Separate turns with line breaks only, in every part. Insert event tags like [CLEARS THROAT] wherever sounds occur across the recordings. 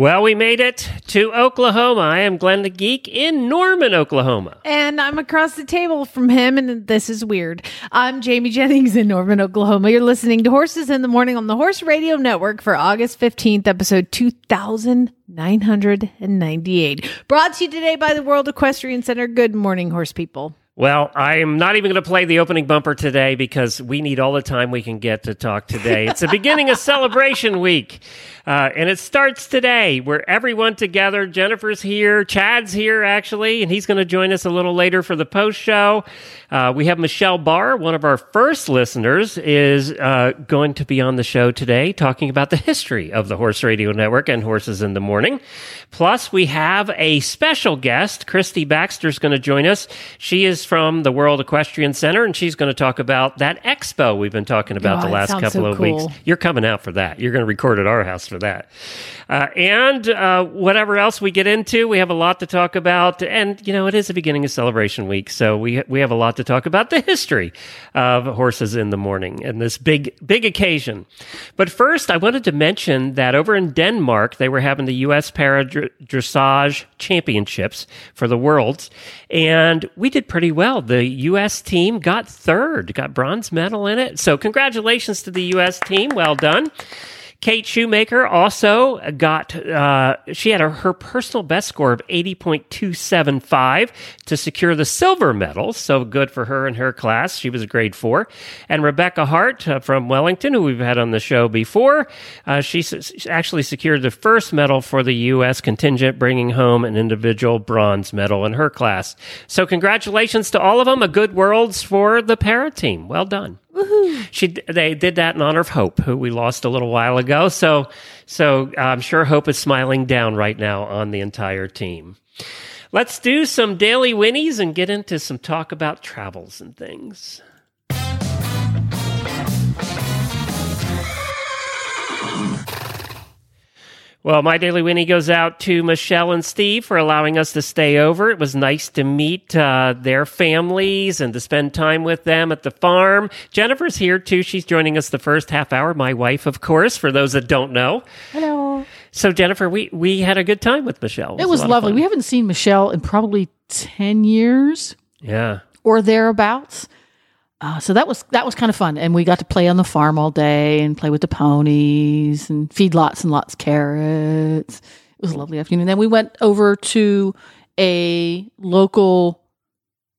Well, we made it to Oklahoma. I am Glenn the Geek in Norman, Oklahoma.
And I'm across the table from him, and this is weird. I'm Jamie Jennings in Norman, Oklahoma. You're listening to Horses in the Morning on the Horse Radio Network for August 15th, episode 2998. Brought to you today by the World Equestrian Center. Good morning, horse people.
Well, I'm not even going to play the opening bumper today because we need all the time we can get to talk today. It's the [LAUGHS] beginning of celebration week. Uh, and it starts today. We're everyone together. Jennifer's here. Chad's here, actually, and he's going to join us a little later for the post show. Uh, we have Michelle Barr, one of our first listeners, is uh, going to be on the show today talking about the history of the Horse Radio Network and Horses in the Morning. Plus, we have a special guest. Christy Baxter is going to join us. She is from the World Equestrian Center, and she's going to talk about that expo we've been talking about
Oh,
the last couple
so
of
cool.
weeks. You're coming out for that. You're going to record at our house for that. Uh, and uh, whatever else we get into, we have a lot to talk about. And, you know, it is the beginning of celebration week. So we, we have a lot to talk about the history of horses in the morning and this big, big occasion. But first, I wanted to mention that over in Denmark, they were having the U.S. Para Dressage Championships for the Worlds. And we did pretty well. The U.S. team got third, got bronze medal in it. So congratulations to the U.S. team. Well done. Kate Shoemaker also got, uh, she had a, her personal best score of 80.275 to secure the silver medal. So good for her in her class. She was a grade four. And Rebecca Hart uh, from Wellington, who we've had on the show before, uh, she s- actually secured the first medal for the U.S. contingent, bringing home an individual bronze medal in her class. So congratulations to all of them. A good worlds for the para team. Well done. She they did that in honor of Hope, who we lost a little while ago. So so I'm sure Hope is smiling down right now on the entire team. Let's do some daily winnies and get into some talk about travels and things. Well, my daily winnie goes out to Michelle and Steve for allowing us to stay over. It was nice to meet uh, their families and to spend time with them at the farm. Jennifer's here too. She's joining us the first half hour. My wife, of course, for those that don't know.
Hello.
So, Jennifer, we, we had a good time with Michelle.
It was
lot of
lovely. We haven't seen Michelle in probably 10 years
yeah.
or thereabouts. Uh, so that was that was kind of fun, and we got to play on the farm all day and play with the ponies and feed lots and lots of carrots. It was a lovely afternoon. then we went over to a local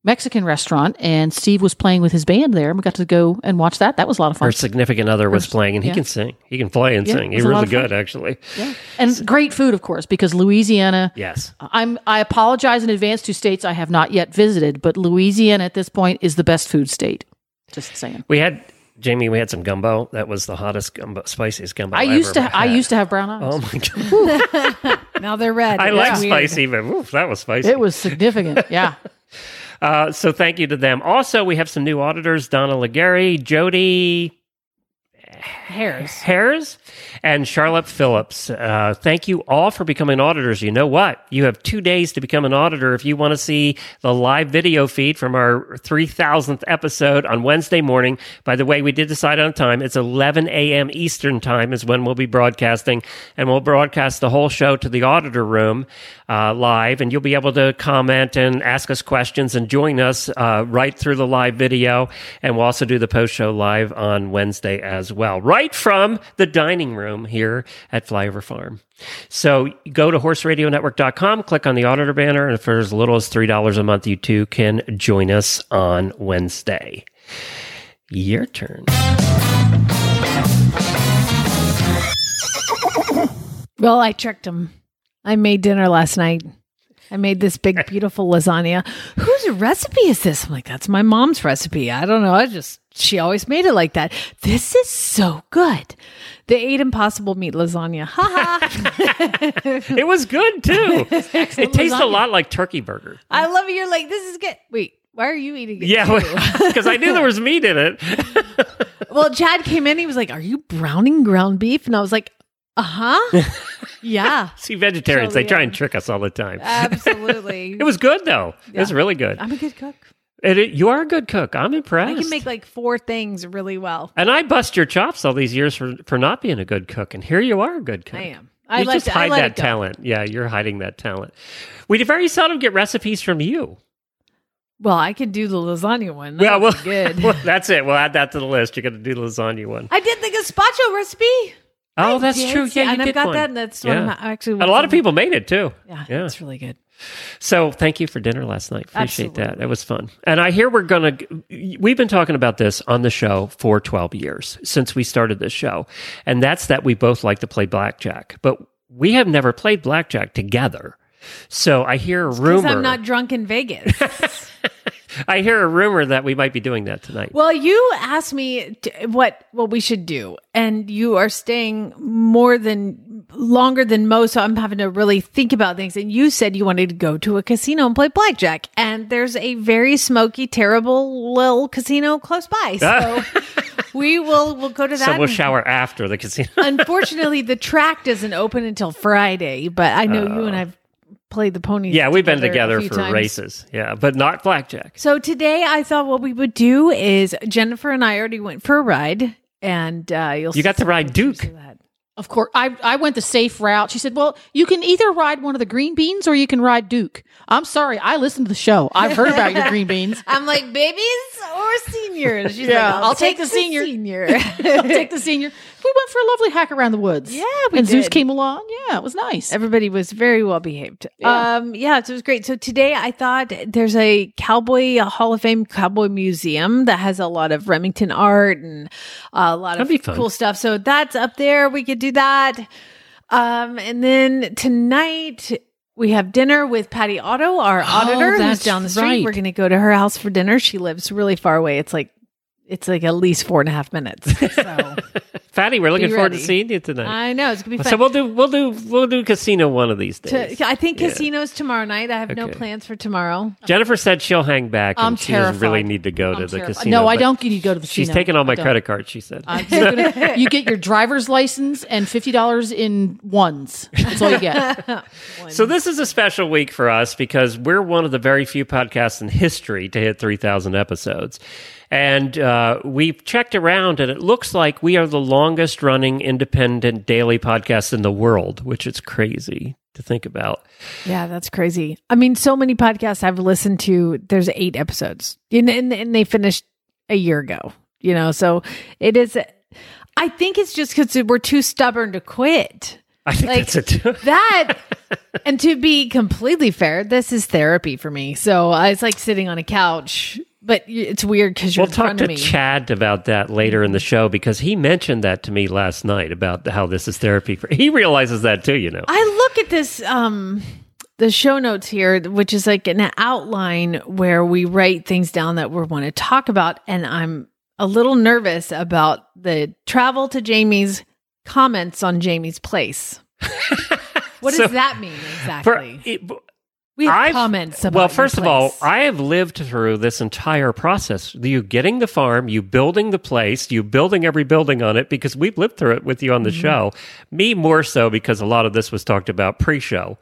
Mexican restaurant, and Steve was playing with his band there, and we got to go and watch that. That was a lot of fun.
Her significant other was playing, and he
yeah.
can sing. He can play and
Yeah,
sing. He's
was a lot
really good, actually.
Yeah. And great food, of course, because Louisiana.
Yes.
I'm. I apologize in advance to states I have not yet visited, but Louisiana at this point is the best food state. Just saying.
We had, Jamie, we had some gumbo. That was the hottest gumbo, spiciest gumbo
I
I've
used to.
ever
I used to have brown eyes.
Oh, my God. [LAUGHS]
Now they're red.
I
It's
like spicy, but oof, that was spicy.
It was significant. [LAUGHS] Yeah.
Uh, so thank you to them. Also, we have some new auditors: Donna Legary, Jody
Hairs.
Hares, and Charlotte Phillips. Uh, thank you all for becoming auditors. You know what? You have two days to become an auditor if you want to see the live video feed from our 3000th episode on Wednesday morning. By the way, we did decide on time. It's 11 a.m. Eastern time is when we'll be broadcasting, and we'll broadcast the whole show to the auditor room uh, live, and you'll be able to comment and ask us questions and join us uh, right through the live video. And we'll also do the post show live on Wednesday as well, right from the dining room here at Flyover Farm. So go to horseradionetwork.com, click on the auditor banner, and for as little as $3 a month, you too can join us on Wednesday. Your turn.
Well, I tricked him. I made dinner last night. I made this big, [LAUGHS] beautiful lasagna. Whose recipe is this? I'm like, that's my mom's recipe. I don't know. I just, she always made it like that. This is so good. The eight impossible meat lasagna. Ha ha. [LAUGHS]
It was good too. [LAUGHS] it tastes a lot like turkey burger.
I love it. You're like, this is good. Wait, why are you eating it?
Yeah, because [LAUGHS] I knew there was meat in it.
well, Chad came in. He was like, are you browning ground beef? And I was like, uh huh. yeah,
See, vegetarians, they
Totally,
try
yeah.
and trick us all the time.
absolutely.
It was good though. It was really good.
I'm a good cook.
And it, you are a good cook. I'm impressed.
I can make like four things really well.
and I bust your chops all these years for, for not being a good cook, and here you are a good cook.
I am. I
you just
I
hide
let
that talent. Yeah, you're hiding that talent. We very seldom get recipes from you.
Well, I could do the lasagna one.
Well,
That
well,
good. [LAUGHS]
well, that's it. We'll add that to the list. You're going to do the lasagna one.
I did the gazpacho recipe.
Oh,
I
that's
did.
true. Yeah,
and
you
I've
did
got
one.
that. And that's one of
Yeah.
my actually.
And a lot of people made it too.
Yeah,
Yeah.
it's really good.
So thank you for dinner last night. Appreciate that. It was fun. And I hear we're going to, we've been talking about this on the show for 12 years since we started this show. And that's that we both like to play blackjack, but we have never played blackjack together. So I hear a
Because
rumor.
I'm not drunk in Vegas. [LAUGHS]
I hear a rumor that we might be doing that tonight.
well, you asked me t- what what we should do, and you are staying more than longer than most. So I'm having to really think about things. And you said you wanted to go to a casino and play blackjack, and there's a very smoky, terrible little casino close by. So [LAUGHS] we will we'll go to that.
so we'll shower after the casino. [LAUGHS]
Unfortunately, the track doesn't open until Friday, but I know you and oh. I've played the ponies.
Oh. yeah, we've been together for
times.
races. Yeah, but not blackjack.
So today, I thought what we would do is Jennifer and I already went for a ride, and uh, you'll
You got to ride Duke.
of.
Of course, I, I went the safe route. She said, "Well, you can either ride one of the green beans or you can ride Duke." I'm sorry, I listened to the show. I've heard about your green beans. [LAUGHS]
I'm like babies or seniors. She's
Yeah,
like, [LAUGHS]
I'll take the senior."
senior.
I'll take the senior. We went for a lovely hack around the woods.
Yeah, we
and Zeus came along. Yeah, it was nice.
Everybody was very well behaved.
Yeah.
Um, yeah, so it was great. So today I thought there's a cowboy a Hall of Fame cowboy museum that has a lot of Remington art and a lot
That'd
of cool stuff. So that's up there. We could do that. Um, and then tonight we have dinner with Patty Otto, our auditor, who's
Oh, that's
down the street.
right.
We're going to go to her house for dinner. She lives really far away. It's like it's like at least four and a half minutes. [LAUGHS] So
Patty, we're looking forward to
ready.
seeing you tonight.
I know it's gonna be fun.
so we'll do we'll do we'll do casino one of these days.
To, I think
Yeah.
casinos tomorrow night. I have no
Okay.
plans for tomorrow.
Jennifer said she'll hang back
I'm
she doesn't really
terrified.
need to go to
I'm
the
terrified.
casino.
No, I
but
don't need to go to the casino.
She's
casino.
taking all my
I don't.
credit cards, she said.
Uh, you're gonna- [LAUGHS] you get your driver's license and fifty dollars in ones. That's all you get. [LAUGHS]
So this is a special week for us because we're one of the very few podcasts in history to hit 3,000 episodes. And uh, we've checked around, and it looks like we are the longest running independent daily podcast in the world, which is crazy to think about.
Yeah, that's crazy. I mean, so many podcasts I've listened to. There's eight episodes, and and, and they finished a year ago. You know, so it is. I think it's just because we're too stubborn to quit.
I think
Like,
that's it. [LAUGHS]
That, and to be completely fair, this is therapy for me. So uh, it's like sitting on a couch, but it's weird because you're
We'll talk to. Chad about that later in the show because he mentioned that to me last night about how this is therapy. For, he realizes that too, you know.
I look at this um the show notes here, which is like an outline where we write things down that we want to talk about, and I'm a little nervous about the travel to Jamie's comments on Jamie's place. [LAUGHS] what
So,
does that mean
For-
exactly?
it-
we have
I've-
comments about
well, first of all. I have lived through this entire process. You getting the farm, you building the place, you building every building on it because we've lived through it with you on the
Mm-hmm.
show. Me more so because a lot of this was talked about pre-show.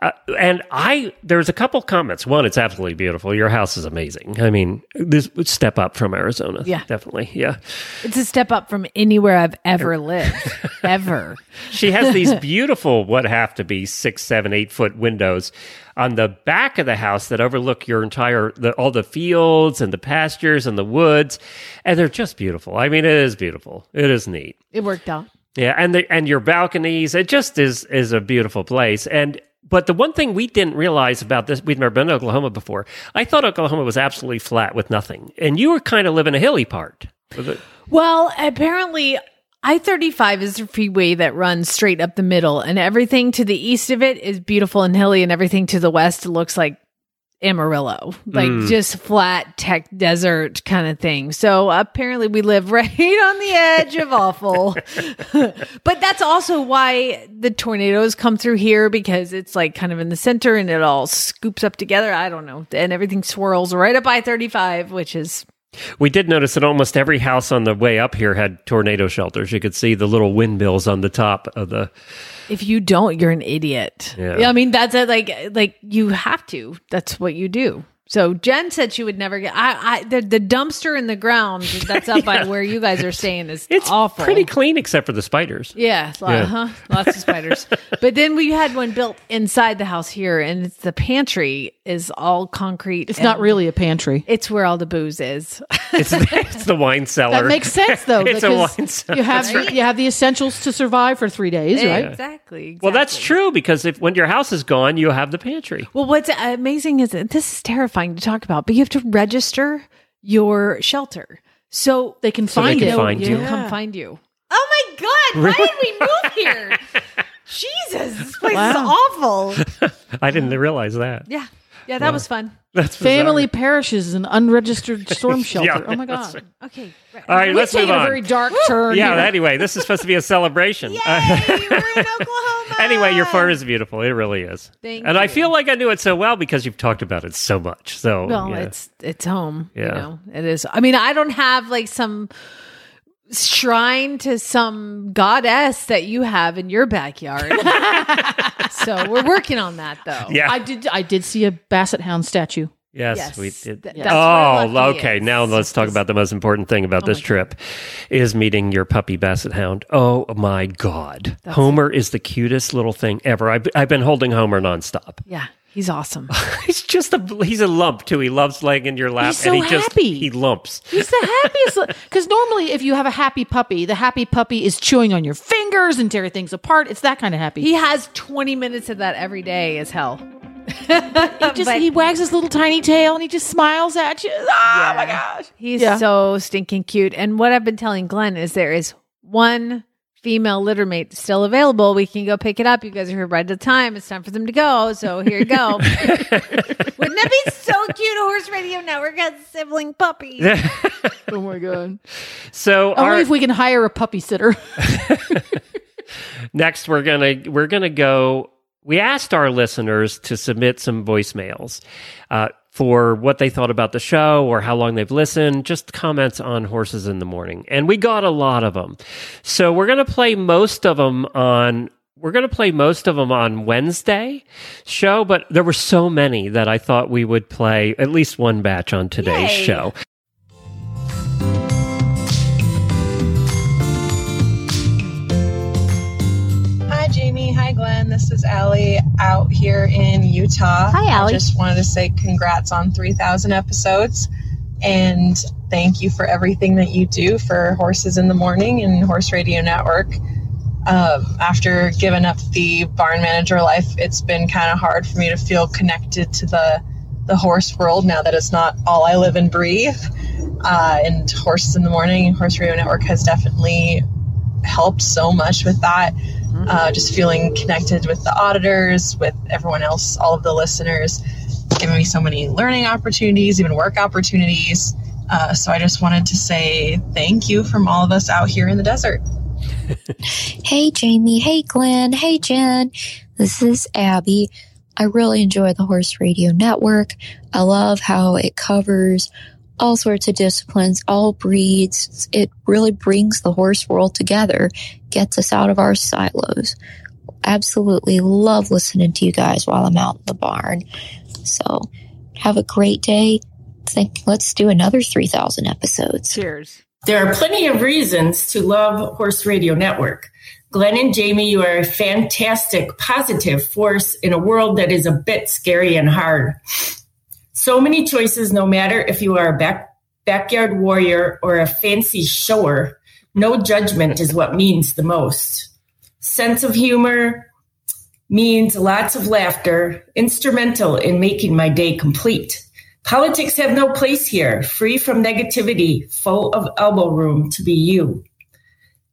Uh, and I, there's a couple comments. One, it's absolutely beautiful. Your house is amazing. I mean, this would step up from Arizona.
Yeah.
definitely. Yeah.
it's a step up from anywhere I've ever [LAUGHS] lived, ever.
She has [LAUGHS] these beautiful, what have to be six, seven, eight foot windows on the back of the house that overlook your entire, the, all the fields and the pastures and the woods. And they're just beautiful. I mean, it is beautiful. It is neat.
It worked out.
Yeah. And the, and your balconies, it just is, is a beautiful place. And, but the one thing we didn't realize about this, we'd never been to Oklahoma before. I thought Oklahoma was absolutely flat with nothing. And you were kind of living a hilly part.
Well, apparently, I 35 is a freeway that runs straight up the middle, and everything to the east of it is beautiful and hilly, and everything to the west looks like Amarillo, like
Mm.
just flat tech desert kind of thing. So apparently, we live [LAUGHS] right on the edge of awful. [LAUGHS] but that's also why the tornadoes come through here because it's like kind of in the center and it all scoops up together. I don't know. And everything swirls right up I 35, which is
We did notice that almost every house on the way up here had tornado shelters. You could see the little windmills on the top of the.
If you don't, you're an idiot.
Yeah.
I mean, that's a, like, like you have to. That's what you do. So Jen said she would never get. I, I the, the dumpster in the ground that's up [LAUGHS] by where you guys are staying is
It's
awful.
pretty clean except for the spiders.
Yeah, it's a lot,
Yeah.
huh? Lots of spiders. [LAUGHS] but then we had one built inside the house here, and it's the pantry is all concrete.
It's not really a pantry.
It's where all the booze is.
It's, [LAUGHS] it's the wine cellar.
That makes sense though. [LAUGHS]
It's a wine cellar.
You have you have the essentials to survive for three days, right?
exactly,
Well, that's true because if when your house is gone, you have the pantry.
Well, what's amazing is that this is terrifying to talk about, but you have to register your shelter. So
They can
So they
find
can
it.
find
they
you.
can come find you. Oh my God! Why did we [LAUGHS] move here? Jesus, this place
Wow.
is awful.
I didn't realize that.
Yeah, yeah, that was fun.
That's bizarre.
Family perishes in unregistered storm [LAUGHS] shelter. oh my
that's
god.
right.
Okay, right.
All right,
We've
let's move
taken a
on.
very dark turn.
yeah.
here.
Anyway, this is supposed to be a celebration. [LAUGHS]
Yay, [LAUGHS] we're in Oklahoma.
anyway, your farm is beautiful. It really is.
Thank
and I
you.
feel like I knew it so well because you've talked about it so much. So
Well,
yeah.
it's it's home.
Yeah.
You know, it is. I mean, I don't have like some shrine to some goddess that you have in your backyard. [LAUGHS] so we're working on that though.
yeah.
I did I did see a basset hound statue.
yes,
Yes,
we did.
th- that's
oh, okay.
is.
Now let's talk about the most important thing about oh this trip is meeting your puppy basset hound. Oh my god. Homer is the cutest little thing ever. I've, I've been holding Homer nonstop.
Yeah, he's awesome. [LAUGHS]
He's just a he's a lump too. He loves laying in your lap
He's so
and he just
happy.
he lumps.
He's the happiest because normally if you have a happy puppy, the happy puppy is chewing on your fingers and tearing things apart. It's that kind of happy.
he has 20 minutes of that every day as hell.
He [LAUGHS] just he wags his little tiny tail and he just smiles at you. Oh my gosh.
He's
Yeah.
so stinking cute. And what I've been telling Glenn is there is one female littermate still available. We can go pick it up. You guys are here right at the time. It's time for them to go. So here you go. [LAUGHS] Wouldn't that be so cute? A horse radio network has sibling puppies. [LAUGHS]
Oh my god.
So
Only
our,
if we can hire a puppy sitter. [LAUGHS]
next we're gonna we're gonna go we asked our listeners to submit some voicemails uh, for what they thought about the show or how long they've listened just comments on horses in the morning and we got a lot of them so we're gonna play most of them on we're going to play most of them on Wednesday show, but there were so many that I thought we would play at least one batch on today's
Yay.
show.
This is Allie out here in Utah.
Hi, Allie.
I just wanted to say congrats on 3,000 episodes and thank you for everything that you do for Horses in the Morning and Horse Radio Network. Um, after giving up the barn manager life, it's been kind of hard for me to feel connected to the the horse world now that it's not all I live and breathe. Uh, and Horses in the Morning and Horse Radio Network has definitely helped so much with that. Uh, just feeling connected with the auditors, with everyone else, all of the listeners, giving me so many learning opportunities, even work opportunities. Uh, so I just wanted to say thank you from all of us out here in the desert. [LAUGHS]
Hey, Jamie. Hey, Glenn. Hey, Jen. This is Abby. I really enjoy the Horse Radio Network. I love how it covers all sorts of disciplines, all breeds. It really brings the horse world together, gets us out of our silos. Absolutely love listening to you guys while I'm out in the barn. So have a great day. Think let's do another 3000 episodes.
Cheers.
There are plenty of reasons to love Horse Radio Network. Glenn and Jamie, you are a fantastic, positive force in a world that is a bit scary and hard. So many choices, no matter if you are a back, backyard warrior or a fancy shower. No judgment is what means the most. Sense of humor means lots of laughter, instrumental in making my day complete. Politics have no place here, free from negativity, full of elbow room to be you.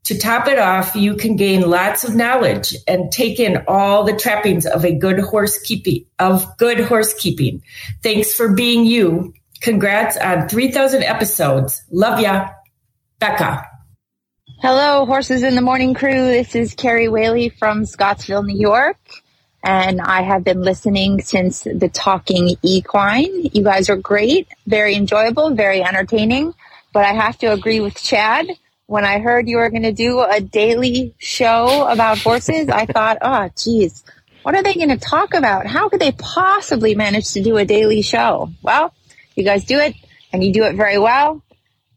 To top it off, you can gain lots of knowledge and take in all the trappings of a good horse keeping of good horse keeping. Thanks for being you. Congrats on 3000 episodes. Love ya. Becca.
Hello, Horses in the Morning crew. This is Carrie Whaley from Scottsville, New York. And I have been listening since the Talking Equine. You guys are great, very enjoyable, very entertaining. But I have to agree with Chad when I heard you were going to do a daily show about horses, I thought, oh, geez, what are they going to talk about? How could they possibly manage to do a daily show? Well, you guys do it and you do it very well.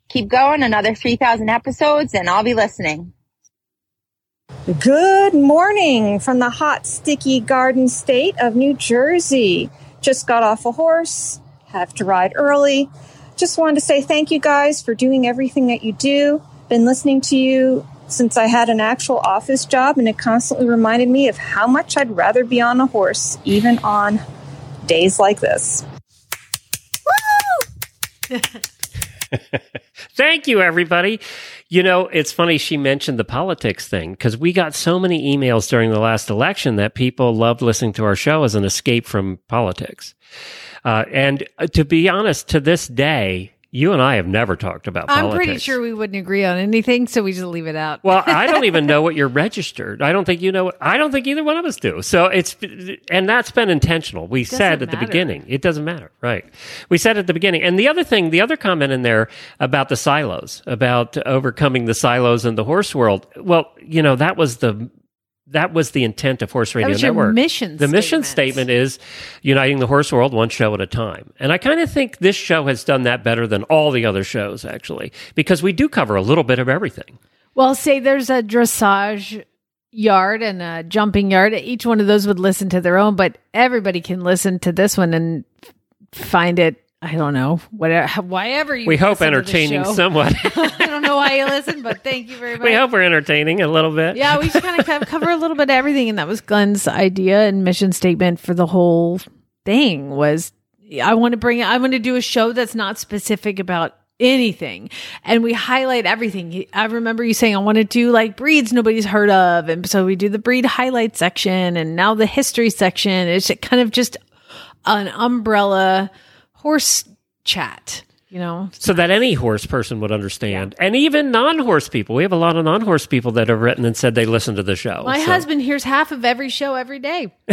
Keep going, another 3,000 episodes, and I'll be listening.
Good morning from the hot, sticky garden state of New Jersey. Just got off a horse, have to ride early. Just wanted to say thank you guys for doing everything that you do been listening to you since I had an actual office job, and it constantly reminded me of how much I'd rather be on a horse, even on days like this. Woo! [LAUGHS]
Thank you, everybody. You know, it's funny she mentioned the politics thing because we got so many emails during the last election that people loved listening to our show as an escape from politics. Uh, and uh, to be honest, to this day, you and I have never talked about
I'm
politics.
pretty sure we wouldn't agree on anything, so we just leave it out.
Well, I don't even [LAUGHS] know what you're registered. I don't think you know. I don't think either one of us do. So it's, and that's been intentional. We said at the
matter.
beginning, it doesn't matter, right? We said at the beginning. And the other thing, the other comment in there about the silos, about overcoming the silos in the horse world. Well, you know, that was the, that was the intent of Horse Radio Network.
mission
The mission
statement.
statement is uniting the horse world one show at a time. And I kind of think this show has done that better than all the other shows, actually, because we do cover a little bit of everything.
Well, say there's a dressage yard and a jumping yard. Each one of those would listen to their own, but everybody can listen to this one and find it. I don't know, whatever, uh, whatever you.
We hope
listen to the
entertaining somewhat. [LAUGHS]
I don't know why you listen, but thank you very much. [LAUGHS]
we hope we're entertaining a little bit.
yeah, we just kind of cover a little bit of everything, and that was Glenn's idea and mission statement for the whole thing. Was I want to bring, I want to do a show that's not specific about anything, and we highlight everything. I remember you saying I want to do like breeds nobody's heard of, and so we do the breed highlight section, and now the history section. It's kind of just an umbrella horse chat, you know.
so that any horse person would understand, and even non-horse people. We have a lot of non-horse people that have written and said they listen to the show.
My
So-
husband hears half of every show every day. [LAUGHS]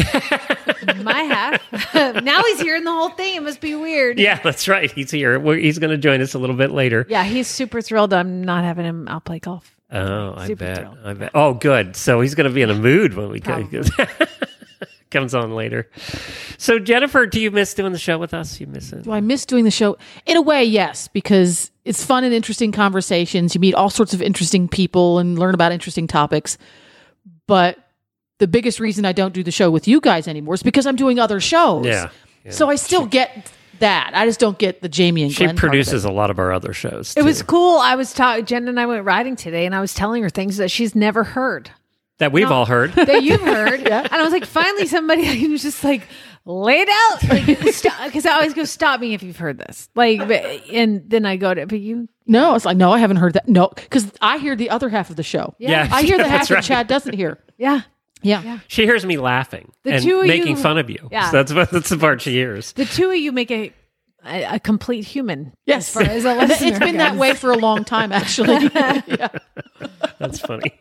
My half. [LAUGHS] now he's hearing the whole thing. It must be weird.
Yeah, that's right. He's here. We're, he's going to join us a little bit later.
Yeah, he's super thrilled. I'm not having him out play golf.
Oh, I
Super
bet.
thrilled.
I bet. Oh, good. So he's going to be in a mood when we go. [LAUGHS] Comes on later. So Jennifer, do you miss doing the show with us? You miss it?
Do I miss doing the show? In a way, yes, because it's fun and interesting conversations. You meet all sorts of interesting people and learn about interesting topics. But the biggest reason I don't do the show with you guys anymore is because I'm doing other shows.
Yeah. yeah.
So I still get that. I just don't get the Jamie and
she
Glenn part of it.
produces a lot of our other shows.
It was cool. I was talking. Jen and I went riding today, and I was telling her things that she's never heard
that we've all heard. [LAUGHS]
that you've heard. [LAUGHS] yeah. And I was like, finally, somebody [LAUGHS] I can just like lay it out, like because I always go, stop me if you've heard this. Like, but, and then I go to, but you,
No, it's like, no, I haven't heard that. No, because I hear the other half of the show.
Yeah.
I hear the
That's
half
right.
that Chad doesn't hear.
yeah.
Yeah.
She hears me laughing
The
and
two of
making
you-
fun of you.
Yeah.
So that's what that's the part she hears.
The two of you make a a, a complete human.
Yes.
as far as a listener
it's been that way for a long time, actually.
That's funny.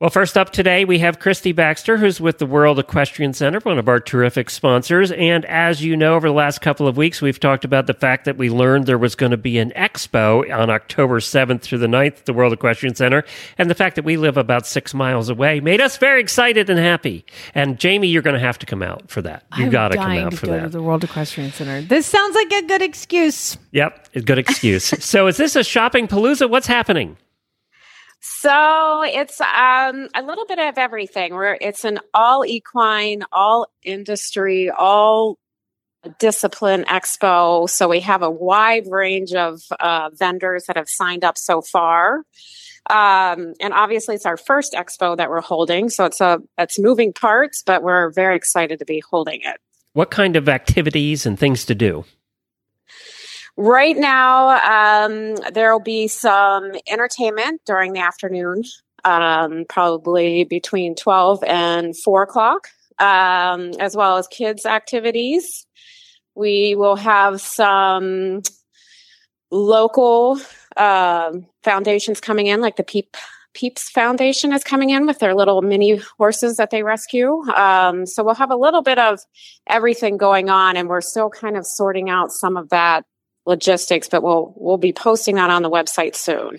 Well, first up today, we have Christy Baxter, who's with the World Equestrian Center, one of our terrific sponsors. And as you know, over the last couple of weeks, we've talked about the fact that we learned there was going to be an expo on October 7th through the 9th at the World Equestrian Center. And the fact that we live about six miles away made us very excited and happy. And Jamie, you're going to have to come out for that. You got to come out
to
for
go
that.
to the World Equestrian Center. This sounds like a good excuse.
Yep, a good excuse. [LAUGHS] so is this a shopping palooza? What's happening?
So it's um, a little bit of everything. Where it's an all equine, all industry, all discipline expo. So we have a wide range of uh, vendors that have signed up so far. Um, and obviously, it's our first expo that we're holding, so it's a it's moving parts, but we're very excited to be holding it.
What kind of activities and things to do?
Right now, um, there will be some entertainment during the afternoon um, probably between 12 and 4 o'clock, um, as well as kids' activities. We will have some local um foundations coming in, like the Peep Peeps Foundation is coming in with their little mini horses that they rescue. Um, so we'll have a little bit of everything going on, and we're still kind of sorting out some of that logistics, but we'll we'll be posting that on the website soon.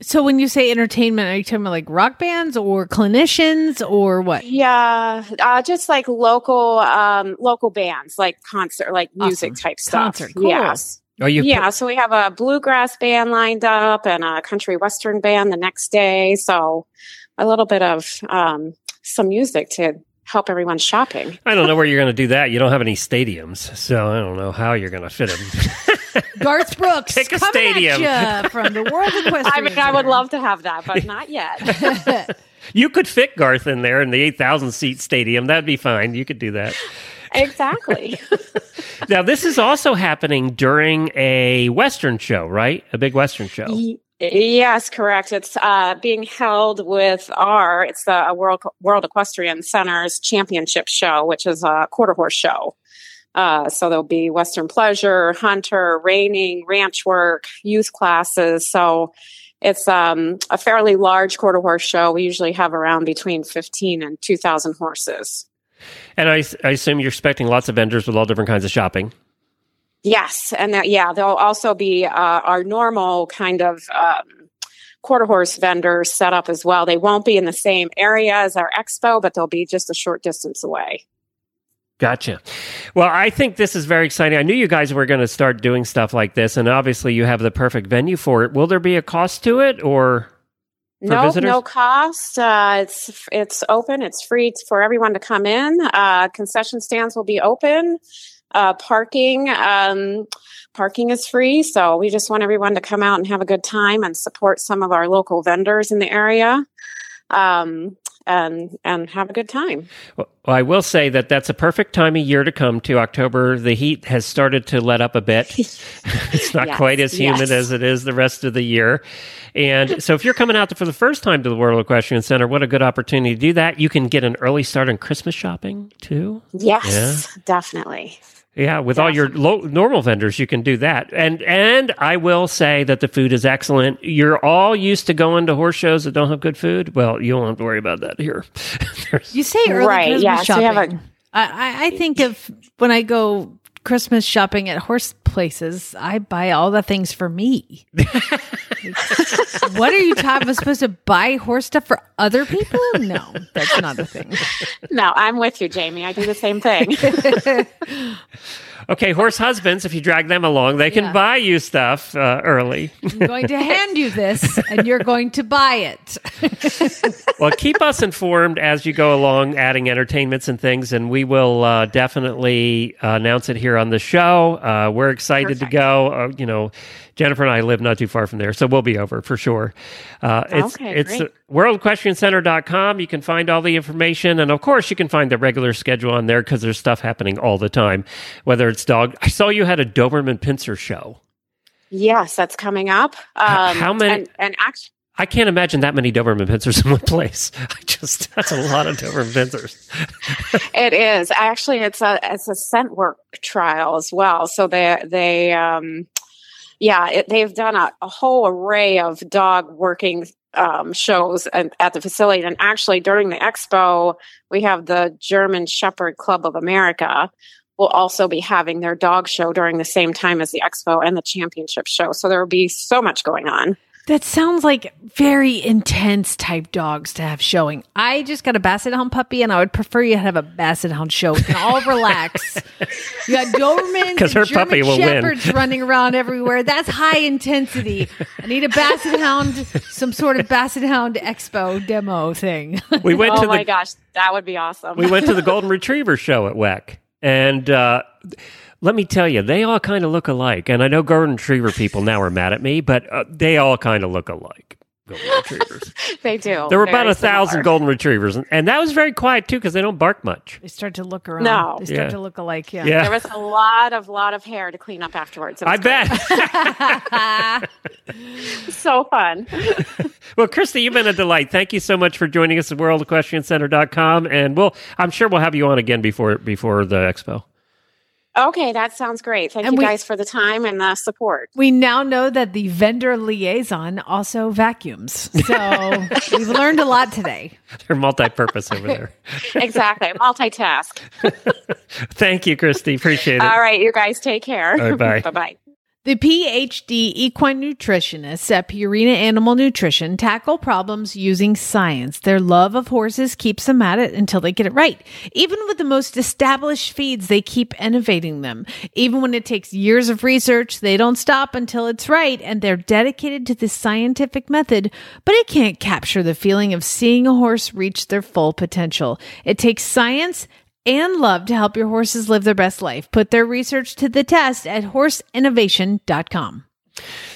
So when you say entertainment, are you talking about like rock bands or clinicians or what?
Yeah, uh, just like local um, local bands, like concert, like music
Awesome.
type stuff.
Concert, cool.
Yes.
Are you
yeah, so we have a bluegrass band lined up and a country western band the next day. So a little bit of um, some music to help everyone shopping. [LAUGHS]
I don't know where you're going to do that. You don't have any stadiums, so I don't know how you're going to fit them. [LAUGHS]
Garth Brooks
Pick a
coming
stadium.
at ya from the World Equestrian.
I mean, I would love to have that, but not yet. [LAUGHS]
you could fit Garth in there in the 8,000 seat stadium. That'd be fine. You could do that.
exactly.
Now, this is also happening during a Western show, right? A big Western show.
Y- Yes, correct. It's uh, being held with our, it's the World, World Equestrian Center's championship show, which is a quarter horse show. Uh, so there'll be Western pleasure, hunter, reining, ranch work, youth classes. So it's um, a fairly large quarter horse show. We usually have around between 15 and 2,000 horses.
And I, I assume you're expecting lots of vendors with all different kinds of shopping.
Yes, and that, yeah, there'll also be uh, our normal kind of um, quarter horse vendors set up as well. They won't be in the same area as our expo, but they'll be just a short distance away.
Gotcha. Well, I think this is very exciting. I knew you guys were going to start doing stuff like this, and obviously you have the perfect venue for it. Will there be a cost to it, or
no,
visitors?
no cost. Uh, it's it's open. It's free for everyone to come in. Uh, concession stands will be open. Uh, parking um, parking is free. So we just want everyone to come out and have a good time and support some of our local vendors in the area. Um, and and have a good time.
Well, I will say that that's a perfect time of year to come to October. The heat has started to let up a bit. [LAUGHS] it's not
Yes,
quite as humid
yes.
as it is the rest of the year. And so if you're coming out for the first time to the World Equestrian Center, what a good opportunity to do that. You can get an early start on Christmas shopping too.
Yes, definitely.
Yeah, with all your lo- normal vendors, you can do that. And and I will say that the food is excellent. You're all used to going to horse shows that don't have good food. Well, you won't have to worry about that here. [LAUGHS]
You say early
Right,
Christmas
yes, we
shopping.
have a-
I, I, I think of when I go Christmas shopping at horse places, I buy all the things for me. [LAUGHS] what are you talking? I'm supposed to buy horse stuff for other people? No, that's not a thing. [LAUGHS]
No, I'm with you, Jamie. I do the same thing. [LAUGHS]
okay, horse husbands, if you drag them along, they can
Yeah.
buy you stuff uh, early.
I'm going to hand you this, and you're going to buy it. [LAUGHS]
well, keep us informed as you go along, adding entertainments and things, and we will uh, definitely uh, announce it here on the show. Uh, we're excited to go. Uh, you know, Jennifer and I live not too far from there, so we'll be over for sure. Uh, it's
Okay,
it's
great.
worldequestriancenter.com. You can find all the information, and of course, you can find the regular schedule on there because there's stuff happening all the time. Whether it's dog, I saw you had a Doberman pinscher show.
yes, that's coming up. Um,
how many-
And, and actually.
I can't imagine that many Doberman pinschers in one place. [LAUGHS] I just that's a lot of Doberman pinschers. [LAUGHS]
It is actually it's a it's a scent work trial as well. So they they um yeah it, they've done a, a whole array of dog working um, shows at, at the facility. And actually during the expo, we have the German Shepherd Club of America will also be having their dog show during the same time as the expo and the championship show. So there will be so much going on.
That sounds like very intense type dogs to have showing. I just got a Basset Hound puppy, and I would prefer you have a Basset Hound show. We can all [LAUGHS] relax. You got Dobermans [LAUGHS]
'Cause
and
her
German
puppy will win.
Shepherds running around everywhere. That's high intensity. I need a Basset Hound, some sort of Basset Hound Expo demo thing. [LAUGHS]
We went
oh
to
my
the
gosh, that would be awesome.
we went to the Golden Retriever show at WEC, and uh, let me tell you, they all kind of look alike. And I know Golden Retriever people now are mad at me, but uh, they all kind of look alike. golden [LAUGHS] retrievers.
They do.
There were about a thousand
similar.
golden retrievers, and, and that was very quiet too because they don't bark much.
They start to look around.
No.
They start
Yeah.
to look alike. Yeah.
Yeah.
There was a lot of lot of hair to clean up afterwards.
I
great.
bet. [LAUGHS]
so fun. [LAUGHS]
well, Christy, you've been a delight. Thank you so much for joining us at worldequestriancenter.com. And we'll, I'm sure we'll have you on again before before the expo.
Okay, that sounds great. Thank
And
you
we-
guys for the time and the support.
We now know that the vendor liaison also vacuums. So [LAUGHS] we've learned a lot today.
They're multi-purpose over there. [LAUGHS]
exactly. Multitask. [LAUGHS]
Thank you, Christy. Appreciate it.
All right, you guys take care.
All right, bye.
bye bye.
The PhD equine nutritionists at Purina Animal Nutrition tackle problems using science. Their love of horses keeps them at it until they get it right. Even with the most established feeds, they keep innovating them. Even when it takes years of research, they don't stop until it's right, and they're dedicated to the scientific method, but it can't capture the feeling of seeing a horse reach their full potential. It takes science and love to help your horses live their best life. Put their research to the test at horseinnovation.com.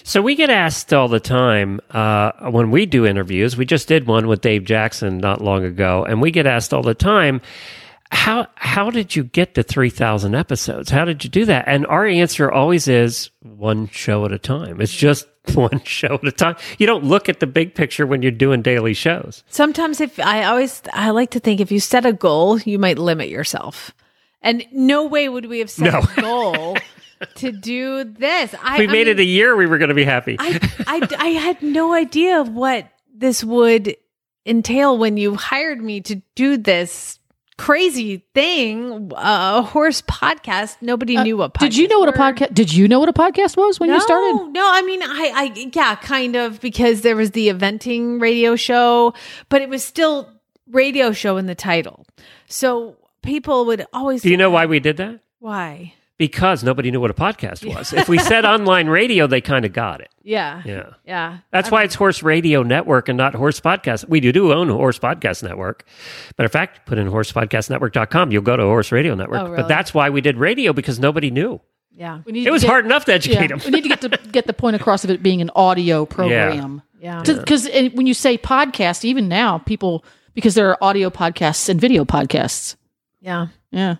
So we get asked all the time uh, when we do interviews. We just did one with Dave Jackson not long ago, and we get asked all the time, "How how did you get to three thousand episodes? How did you do that?" And our answer always is one show at a time. It's just [LAUGHS] one show at a time. You don't look at the big picture when you're doing daily shows.
Sometimes if I always I like to think if you set a goal, you might limit yourself. And no way would we have set
No.
a goal [LAUGHS] to do this. I,
we
I
made
mean,
it a year. We were going to be happy.
I, I, I had no idea what this would entail when you hired me to do this crazy thing, uh, a horse podcast. Nobody knew what podcast.
Uh, Did you know what a podcast? Did you know what a podcast was when
no,
you started?
No, I mean, I, I, yeah, kind of because there was the eventing radio show, but it was still radio show in the title. So people would always.
Do you know why we did that?
why?
Because nobody knew what a podcast was. if we said [LAUGHS] online radio, they kind of got it.
Yeah,
Yeah.
yeah.
That's why it's Horse Radio Network and not Horse Podcast. We do, do own Horse Podcast Network. Matter of fact, put in horsepodcastnetwork.com. You'll go to Horse Radio Network.
Oh, really?
But that's why we did radio because nobody knew.
Yeah,
We need
It was
get-
hard enough to educate
Yeah,
them.
we need to get to [LAUGHS] get the point across of it being an audio program.
yeah.
Because when you say podcast, even now people because there are audio podcasts and video podcasts.
yeah.
Yeah.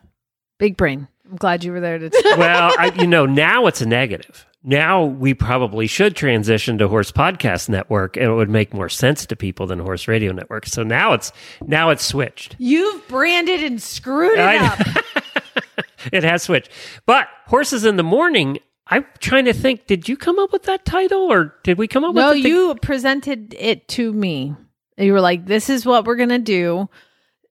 Big brain. I'm glad you were there to. [LAUGHS]
well, I, you know, now it's a negative. Now we probably should transition to Horse Podcast Network, and it would make more sense to people than Horse Radio Network. So now it's now it's switched.
You've branded and screwed it
I-
up. [LAUGHS]
It has switched. But Horses in the Morning. I'm trying to think. Did you come up with that title, or did we come up
No,
with? the-
you presented it to me. You were like, "This is what we're gonna do."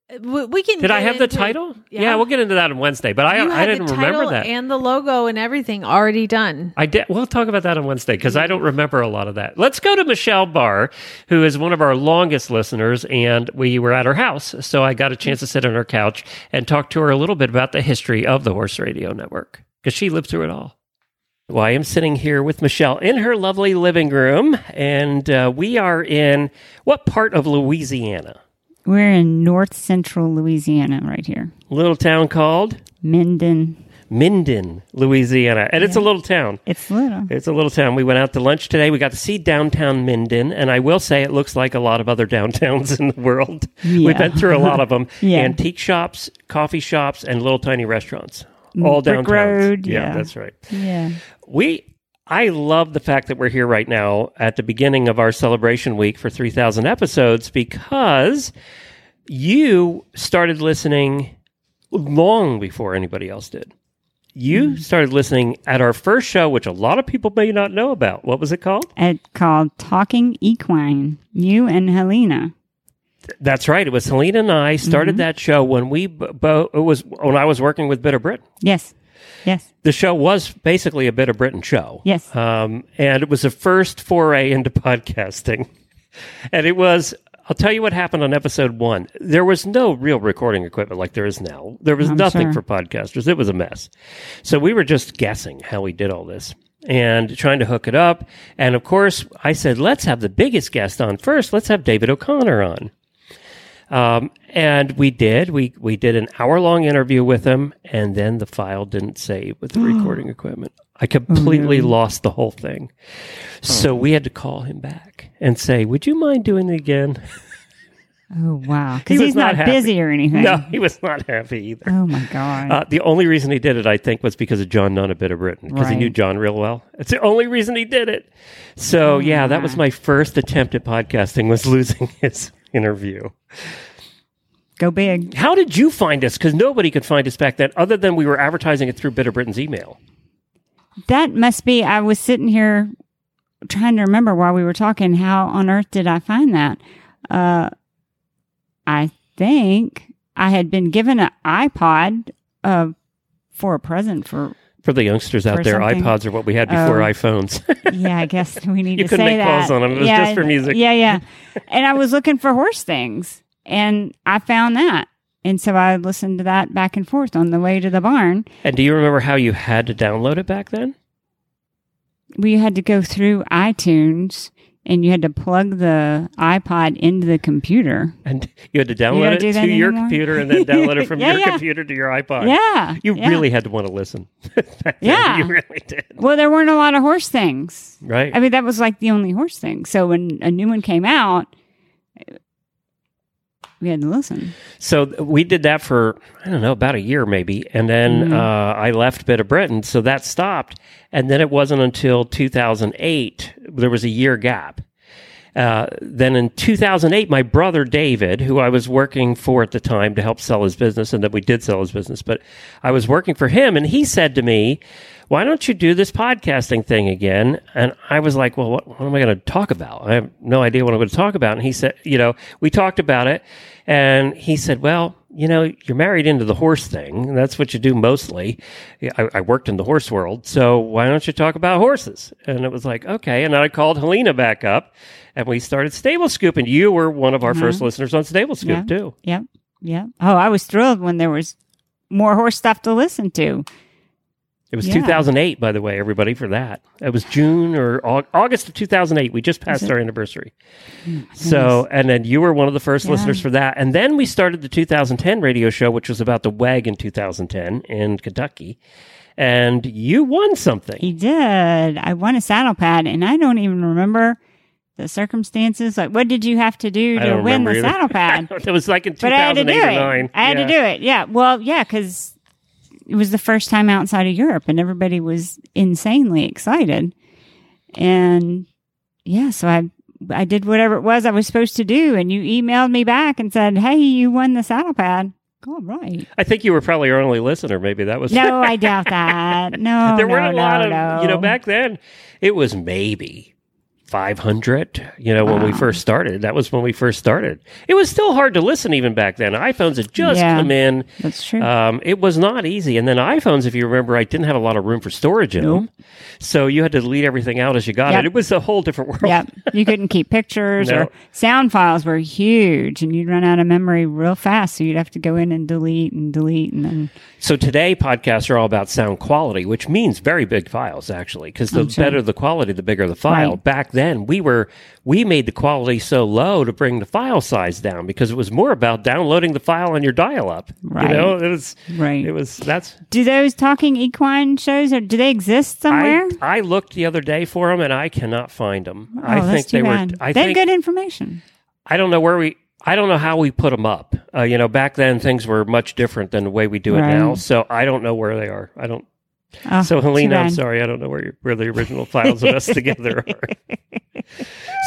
We, can.
Did I have the title? Yeah. we'll get into that on Wednesday. But I I didn't remember that.
and the logo and everything already done.
I did. We'll talk about that on Wednesday because I don't remember a lot of that. Let's go to Michelle Barr, who is one of our longest listeners, and we were at her house, so I got a chance to sit on her couch and talk to her a little bit about the history of the Horse Radio Network because she lived through it all. Well, I am sitting here with Michelle in her lovely living room, and uh, we are in what part of Louisiana?
We're in north central Louisiana right here.
Little town called
Minden.
Minden, Louisiana, and it's a little town.
It's little.
It's a little town. We went out to lunch today. We got to see downtown Minden, and I will say it looks like a lot of other [LAUGHS] downtowns in the world. We've been through a lot of them. [LAUGHS]
Yeah.
Antique shops, coffee shops, and little tiny restaurants. All downtown.
Road,
yeah,
yeah.
that's right.
Yeah.
We I love the fact that we're here right now at the beginning of our celebration week for 3000 episodes because you started listening long before anybody else did. You
Mm.
started listening at our first show, which a lot of people may not know about. What was it called?
It's called Talking Equine. You and Helena.
That's right. It was Helena and I started
Mm-hmm.
that show when we b- bo- it was when I was working with Bitter Brit.
Yes. Yes.
The show was basically a bit of Britain show.
Yes.
Um, and it was the first foray into podcasting. And it was, I'll tell you what happened on episode one. There was no real recording equipment like there is now. There was
I'm
nothing
sure.
for podcasters. It was a mess. So we were just guessing how we did all this and trying to hook it up. And of course, I said, let's have the biggest guest on first. Let's have David O'Connor on. Um, and we did. We we did an hour long interview with him, and then the file didn't save with the [GASPS] recording equipment. I completely lost the whole thing. So we had to call him back and say, "Would you mind doing it again?" [LAUGHS]
Oh wow, because
was
he's not,
happy.
busy or anything.
No, he was not happy either.
Oh my god.
Uh, the only reason he did it, I think, was because of John Nunn, a bit of Britain, because he knew John real well. It's the only reason he did it. So yeah, that was my first attempt at podcasting was losing [LAUGHS] his interview.
Go big.
How did you find us? Because nobody could find us back then, other than we were advertising it through Bit of Britain's email.
That must be. I was sitting here trying to remember while we were talking. How on earth did I find that? Uh, I think I had been given an iPod uh, for a present for.
For the youngsters out there,
something.
iPods are what we had before
Oh.
iPhones. [LAUGHS]
Yeah, I guess we need
You
to
couldn't
say
make
that.
calls them. It was
yeah,
just for music.
Yeah, yeah. and I was looking for horse things, and I found that, and so I listened to that back and forth on the way to the barn.
and do you remember how you had to download it back then?
we had to go through iTunes and you had to plug the iPod into the computer.
And you had to download it to your
anymore?
computer and then [LAUGHS] download it from
Yeah,
your
yeah.
computer to your iPod.
Yeah,
You
yeah.
really had to want to listen. [LAUGHS]
Yeah.
You really did.
Well, there weren't a lot of horse things.
Right.
I mean, that was like the only horse thing. So when a new one came out, we had to listen.
So we did that for I don't know about a year maybe, and then
Mhm.
uh, I left Bit of Britain, so that stopped. And then it wasn't until 2008 there was a year gap. Uh, then in 2008, my brother David, who I was working for at the time to help sell his business, and then we did sell his business, but I was working for him, and he said to me, "Why don't you do this podcasting thing again?" And I was like, "Well, what, what am I going to talk about? I have no idea what I'm going to talk about." And he said, "You know, we talked about it, and he said, well." You know, you're married into the horse thing. and That's what you do mostly. I, I worked in the horse world. So why don't you talk about horses? And it was like, okay. And I called Helena back up and we started Stable Scoop. And you were one of our
Mhm.
first listeners on Stable Scoop,
Yeah.
too.
Yep. Yep. Oh, I was thrilled when there was more horse stuff to listen to.
It was
Yeah.
2008, by the way, everybody, for that. It was June or August of 2008. We just passed our anniversary. Hmm, so, and then you were one of the first
Yeah.
listeners for that. And then we started the 2010 radio show, which was about the wagon 2010 in Kentucky. And you won something.
He did. I won a saddle pad, and I don't even remember the circumstances. Like, what did you have to do to win the
either.
saddle [LAUGHS] pad?
it was like in
but I had to do
2008 or
it.
9.
I had
Yeah.
to do it. Yeah. Well, yeah, because it was the first time outside of Europe, and everybody was insanely excited. And yeah, so I I did whatever it was I was supposed to do, and you emailed me back and said, "Hey, you won the saddle pad." All right.
I think you were probably our only listener. Maybe that was.
No, [LAUGHS] I doubt that. No,
there
no,
weren't a
no,
lot of,
no.
you know, back then it was maybe 500, you know, when we first started. That was when we first started. It was still hard to listen even back then. iPhones had just
Yeah,
come in.
That's true.
Um, it was not easy. And then iPhones, if you remember, I didn't have a lot of room for storage in them. So you had to delete everything out as you got
Yep.
it. It was a whole different world.
Yep. You couldn't keep pictures [LAUGHS]
No.
or sound files were huge and you'd run out of memory real fast. So you'd have to go in and delete and delete and then
So today podcasts are all about sound quality, which means very big files actually, because the
sure.
better the quality, the bigger the file.
Right.
Back then, we were we made the quality so low to bring the file size down because it was more about downloading the file on your dial-up.
Right.
You know, it was
Right.
It was that's.
Do those talking equine shows or do they exist somewhere?
I, I looked the other day for them and I cannot find them.
oh,
I
that's
think
too
they
bad.
were. I
they
think
good information.
I don't know where we. I don't know how we put them up. Uh, you know, back then things were much different than the way we do it
Right.
now. So I don't know where they are. I don't.
Oh,
so Helena, I'm sorry, I don't know where you, where the original files of us together [LAUGHS] are.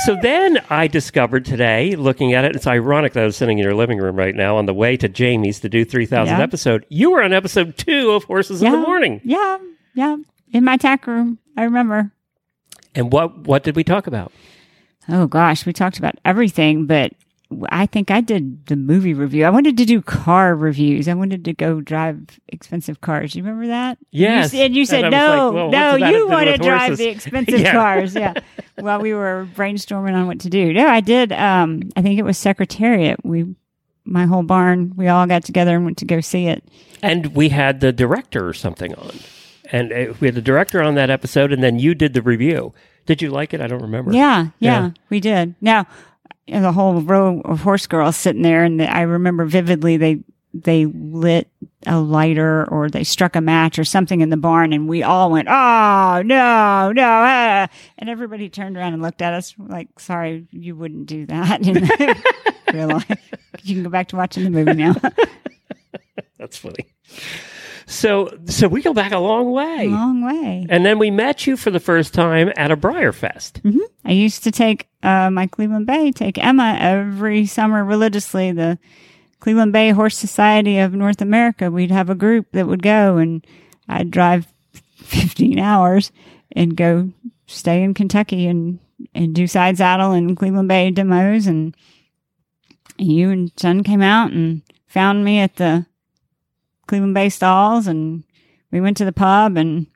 So then I discovered today, looking at it, it's ironic that I was sitting in your living room right now on the way to Jamie's to do 3000
Yeah.
episode. You were on episode two of Horses in the Morning.
Yeah. Yeah. In my tack room. I remember.
And what what did we talk about?
Oh gosh, we talked about everything, but I think I did the movie review. I wanted to do car reviews. I wanted to go drive expensive cars. You remember that?
Yes.
You, and you said
And
no,
like, well,
no. You want to drive
horses?"
the expensive [LAUGHS]
Yeah.
cars. Yeah. [LAUGHS] While we were brainstorming on what to do. No, I did. Um, I think it was Secretariat. We, my whole barn, we all got together and went to go see it.
And we had the director or something on. And uh, we had the director on that episode, and then you did the review. Did you like it? I don't remember.
Yeah, yeah,
Yeah.
we did. Now, and the whole row of horse girls sitting there, and I remember vividly they they lit a lighter or they struck a match or something in the barn, and we all went, "Oh no, no!" ah." And everybody turned around and looked at us like, "Sorry, you wouldn't do that." In real life, you can go back to watching the movie now. [LAUGHS]
That's funny. So, so we go back a long way.
Long way.
And then we met you for the first time at a BreyerFest.
hmm I used to take uh, my Cleveland Bay, take Emma every summer religiously. The Cleveland Bay Horse Society of North America. We'd have a group that would go, and I'd drive 15 hours and go stay in Kentucky and and do side saddle and Cleveland Bay demos. And you and Jen came out and found me at the Cleveland Bay stalls, and we went to the pub, and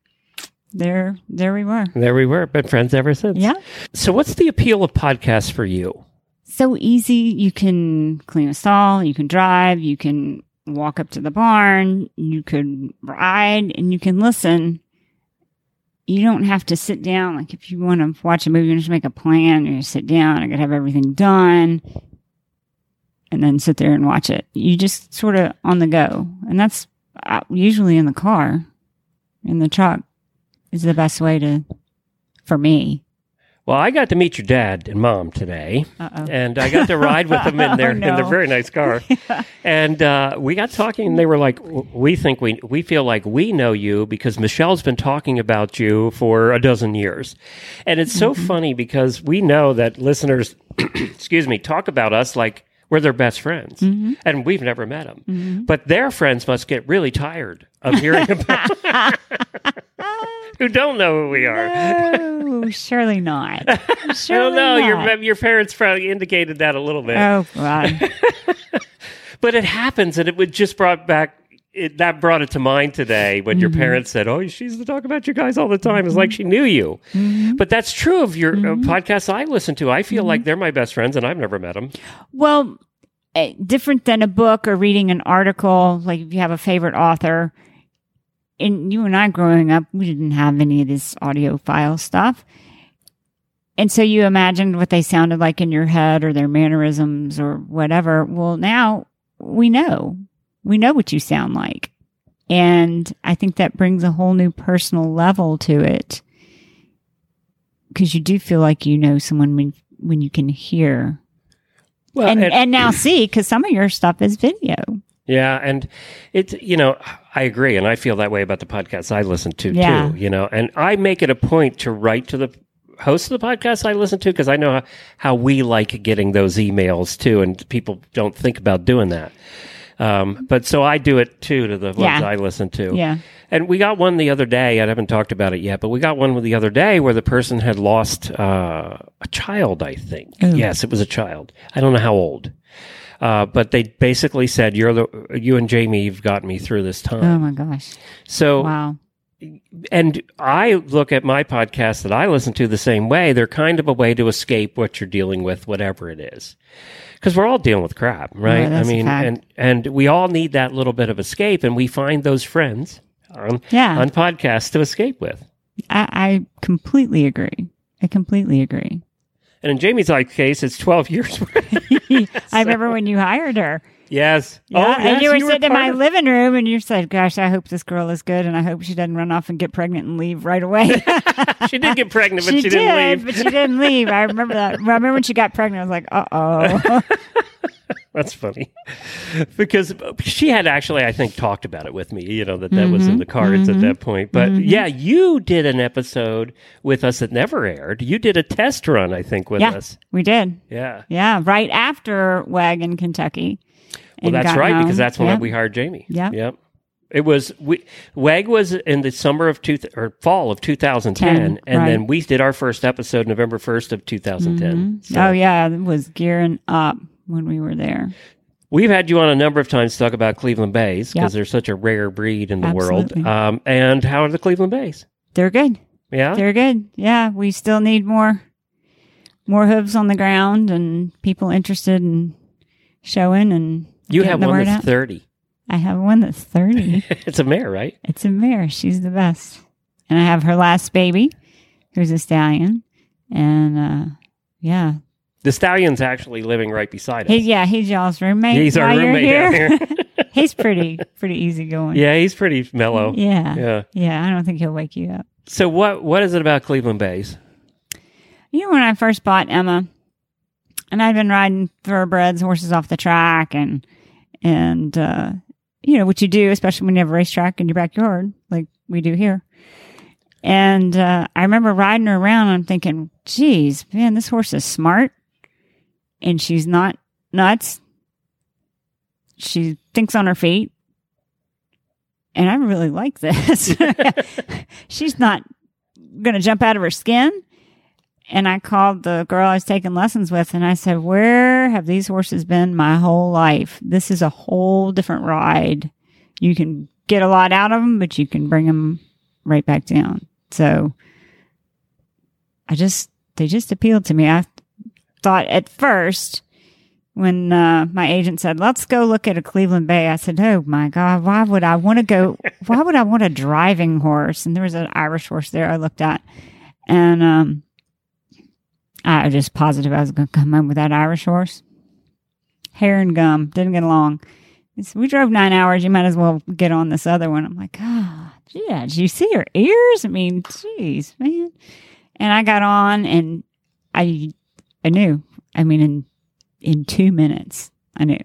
there there we were.
There we were, been friends ever since.
Yeah.
So, what's the appeal of podcasts for you?
so easy. You can clean a stall, you can drive, you can walk up to the barn, you could ride, and you can listen. You don't have to sit down. Like if you want to watch a movie, you just make a plan. You sit down. I could have everything done, and then sit there and watch it. You just sort of on the go, and that's uh, usually in the car, in the truck, is the best way to, for me.
Well, I got to meet your dad and mom today,
Uh-oh.
and I got to ride with them in [LAUGHS] their
Oh,
in their very nice car. [LAUGHS] And uh, we got talking, and they were like, "We think we we feel like we know you because Michelle's been talking about you for a dozen years." And it's so
Mm-hmm.
funny because we know that listeners, [CLEARS THROAT] excuse me, talk about us like we're their best friends,
Mm-hmm.
and we've never met them. But their friends must get really tired of hearing [LAUGHS] about [LAUGHS] who don't know who we are.
No, [LAUGHS] surely not. Surely
don't know.
not.
Your your parents probably indicated that a little bit,
Oh God.
but it happens, and it would just brought back. It, that brought it to mind today when your parents said, "Oh, she used to talk about you guys all the time." It's like she knew you, but that's true of your uh, podcasts I listen to. I feel like they're my best friends, and I've never met them.
Well, eh, different than a book or reading an article. Like if you have a favorite author, and you and I growing up, we didn't have any of this audio file stuff. And so you imagined what they sounded like in your head or their mannerisms or whatever. Well, now we know. We know what you sound like. And I think that brings a whole new personal level to it. Because you do feel like you know someone when, when you can hear
Well,
and,
and-
and now see because some of your stuff is video.
Yeah, and it's you know I agree, and I feel that way about the podcasts I listen to
Yeah.
too. You know, and I make it a point to write to the host of the podcast I listen to because I know how, how we like getting those emails too, and people don't think about doing that. Um, but so I do it too to the ones
Yeah.
I listen to.
Yeah.
And we got one the other day. I haven't talked about it yet, but we got one the other day where the person had lost uh, a child. I think. Yes, it was a child. I don't know how old. Uh, but they basically said, "You're the you and Jamie. You've got me through this time."
Oh my gosh!
So
Wow.
And I look at my podcast that I listen to the same way. They're kind of a way to escape what you're dealing with, whatever it is. Because we're all dealing with crap, right?
Yeah,
I mean, and and we all need that little bit of escape, and we find those friends on
Yeah.
on podcasts to escape with.
I, I completely agree. I completely agree.
And in Jamie's like case, it's twelve years. [LAUGHS] [LAUGHS]
I remember when you hired her.
Yes.
Yeah,
oh,
and
yes,
you were sitting in my
of-
living room and you said, Gosh, I hope this girl is good and I hope she doesn't run off and get pregnant and leave right away. [LAUGHS]
She did get pregnant, but she,
she
didn't leave.
but she didn't leave. I remember that. I remember when she got pregnant, I was like, uh oh. [LAUGHS]
That's funny because she had actually, I think, talked about it with me. You know that that was
Mm-hmm.
in the cards at that point. But yeah, you did an episode with us that never aired. You did a test run, I think, with
yeah,
us.
we did.
Yeah.
Yeah, right after Wagon, Kentucky.
Well, that's right
home.
because that's when
Yep.
we hired Jamie.
Yeah.
Yep. It was we WEG was in the summer of two or fall of 2010,
Ten,
and
right.
then we did our first episode November 1st of 2010. So
Oh, yeah, it was gearing up when we were there.
We've had you on a number of times to talk about Cleveland Bays because
Yep.
they're such a rare breed in the world.
Absolutely.
Um, and how are the Cleveland Bays?
They're good.
Yeah.
They're good. Yeah, we still need more more hooves on the ground and people interested in showing and
You have one that's
out.
30.
I have one that's 30. [LAUGHS]
it's a mare, right?
it's a mare. She's the best. And I have her last baby, who's a stallion. And uh yeah,
The stallion's actually living right beside us.
He, yeah, he's y'all's roommate.
He's our roommate
here.
down here. [LAUGHS] [LAUGHS]
he's pretty pretty easy going.
yeah, he's pretty mellow.
Yeah.
Yeah.
Yeah, I don't think he'll wake you up.
So what what is it about Cleveland Bays?
You know, when I first bought Emma, and I'd been riding thoroughbreds, horses off the track, and and uh, you know what you do, especially when you have a racetrack in your backyard, like we do here. And uh, I remember riding her around. I'm thinking, "Geez, man, this horse is smart, and she's not nuts. She thinks on her feet, and I really like this. [LAUGHS] she's not going to jump out of her skin." And I called the girl I was taking lessons with and I said, Where have these horses been my whole life? This is a whole different ride. You can get a lot out of them, but you can bring them right back down. So I just, they just appealed to me. I thought at first, when uh, my agent said, Let's go look at a Cleveland Bay, I said, Oh my God, why would I want to go? Why would I want a driving horse? And there was an Irish horse there I looked at. And, um, I was just positive I was going to come home with that Irish horse. Hair and gum didn't get along. We drove nine hours. You might as well get on this other one. I'm like, ah, yeah. Did you see her ears? I mean, jeez, man. And I got on, and I, I knew. I mean, in in two minutes, I knew.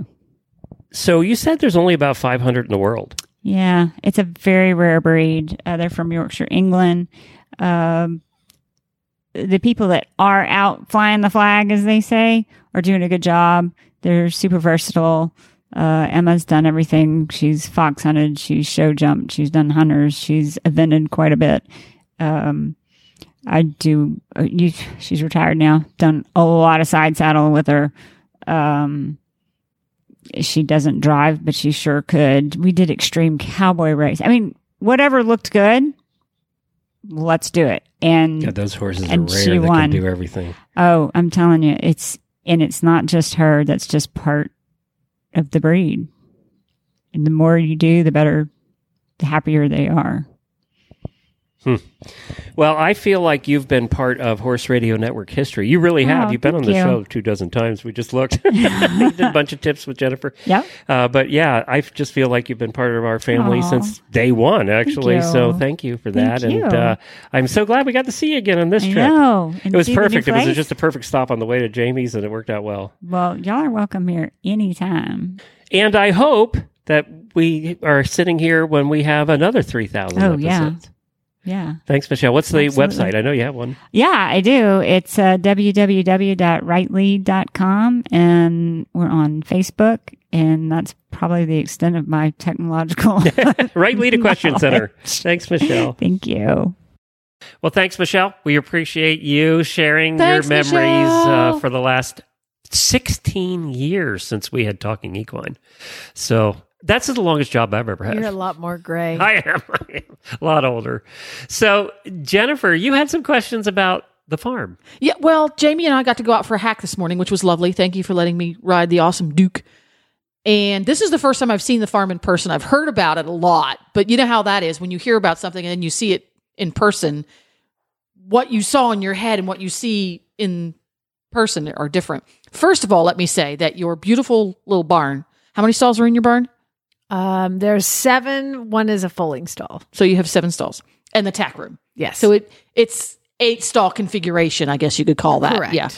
So you said there's only about 500 in the world.
Yeah, it's a very rare breed. Uh, they're from Yorkshire, England. Um, the people that are out flying the flag, as they say, are doing a good job. They're super versatile. Uh, Emma's done everything. She's fox hunted. She's show jumped. She's done hunters. She's evented quite a bit. Um, I do. Uh, you, she's retired now. Done a lot of side saddle with her. Um, she doesn't drive, but she sure could. We did extreme cowboy race. I mean, whatever looked good, let's do it. And
God, those horses are
and
rare
she won.
do everything.
Oh, I'm telling you, it's and it's not just her. That's just part of the breed. And the more you do, the better, the happier they are.
Hmm. Well, I feel like you've been part of Horse Radio Network history. You really have.
Oh,
You've been on the
you.
show two dozen times. We just looked. [LAUGHS] [LAUGHS] did a bunch of tips with Jennifer.
Yeah.
Uh, but yeah, I just feel like you've been part of our family
Aw.
since day one, actually.
you.
So thank you for
Thank
that. And
you.
uh, I'm so glad we got to see you again on this
I
trip.
know.
It was
see the new
perfect. It was just a perfect stop on the way to Jamie's, and it worked out well.
Well, y'all are welcome here anytime.
And I hope that we are sitting here when we have another 3,000
Oh,
episodes.
yeah. Yeah.
Thanks, Michelle. What's the
Absolutely.
website? I know you have one.
Yeah, I do. It's uh, www.rightlead.com and we're on Facebook. And that's probably the extent of my technological. [LAUGHS]
Right Lead a Question [LAUGHS] Center. Thanks, Michelle.
Thank you.
Well, thanks, Michelle. We appreciate you sharing
Thanks,
your memories uh, for the last 16 years since we had Talking Equine. So that's the longest job I've ever had.
You're a lot more gray. [LAUGHS]
I am. [LAUGHS] I am a lot older. So, Jennifer, you had some questions about the farm.
Yeah, well, Jamie and I got to go out for a hack this morning, which was lovely. Thank you for letting me ride the awesome Duke. And this is the first time I've seen the farm in person. I've heard about it a lot, but you know how that is when you hear about something and then you see it in person. What you saw in your head and what you see in person are different. First of all, let me say that your beautiful little barn. How many stalls are in your barn?
Um, there's seven. One is a foaling stall.
So you have seven stalls and the tack room.
Yes.
So it it's eight stall configuration, I guess you could call that.
Correct.
Yeah.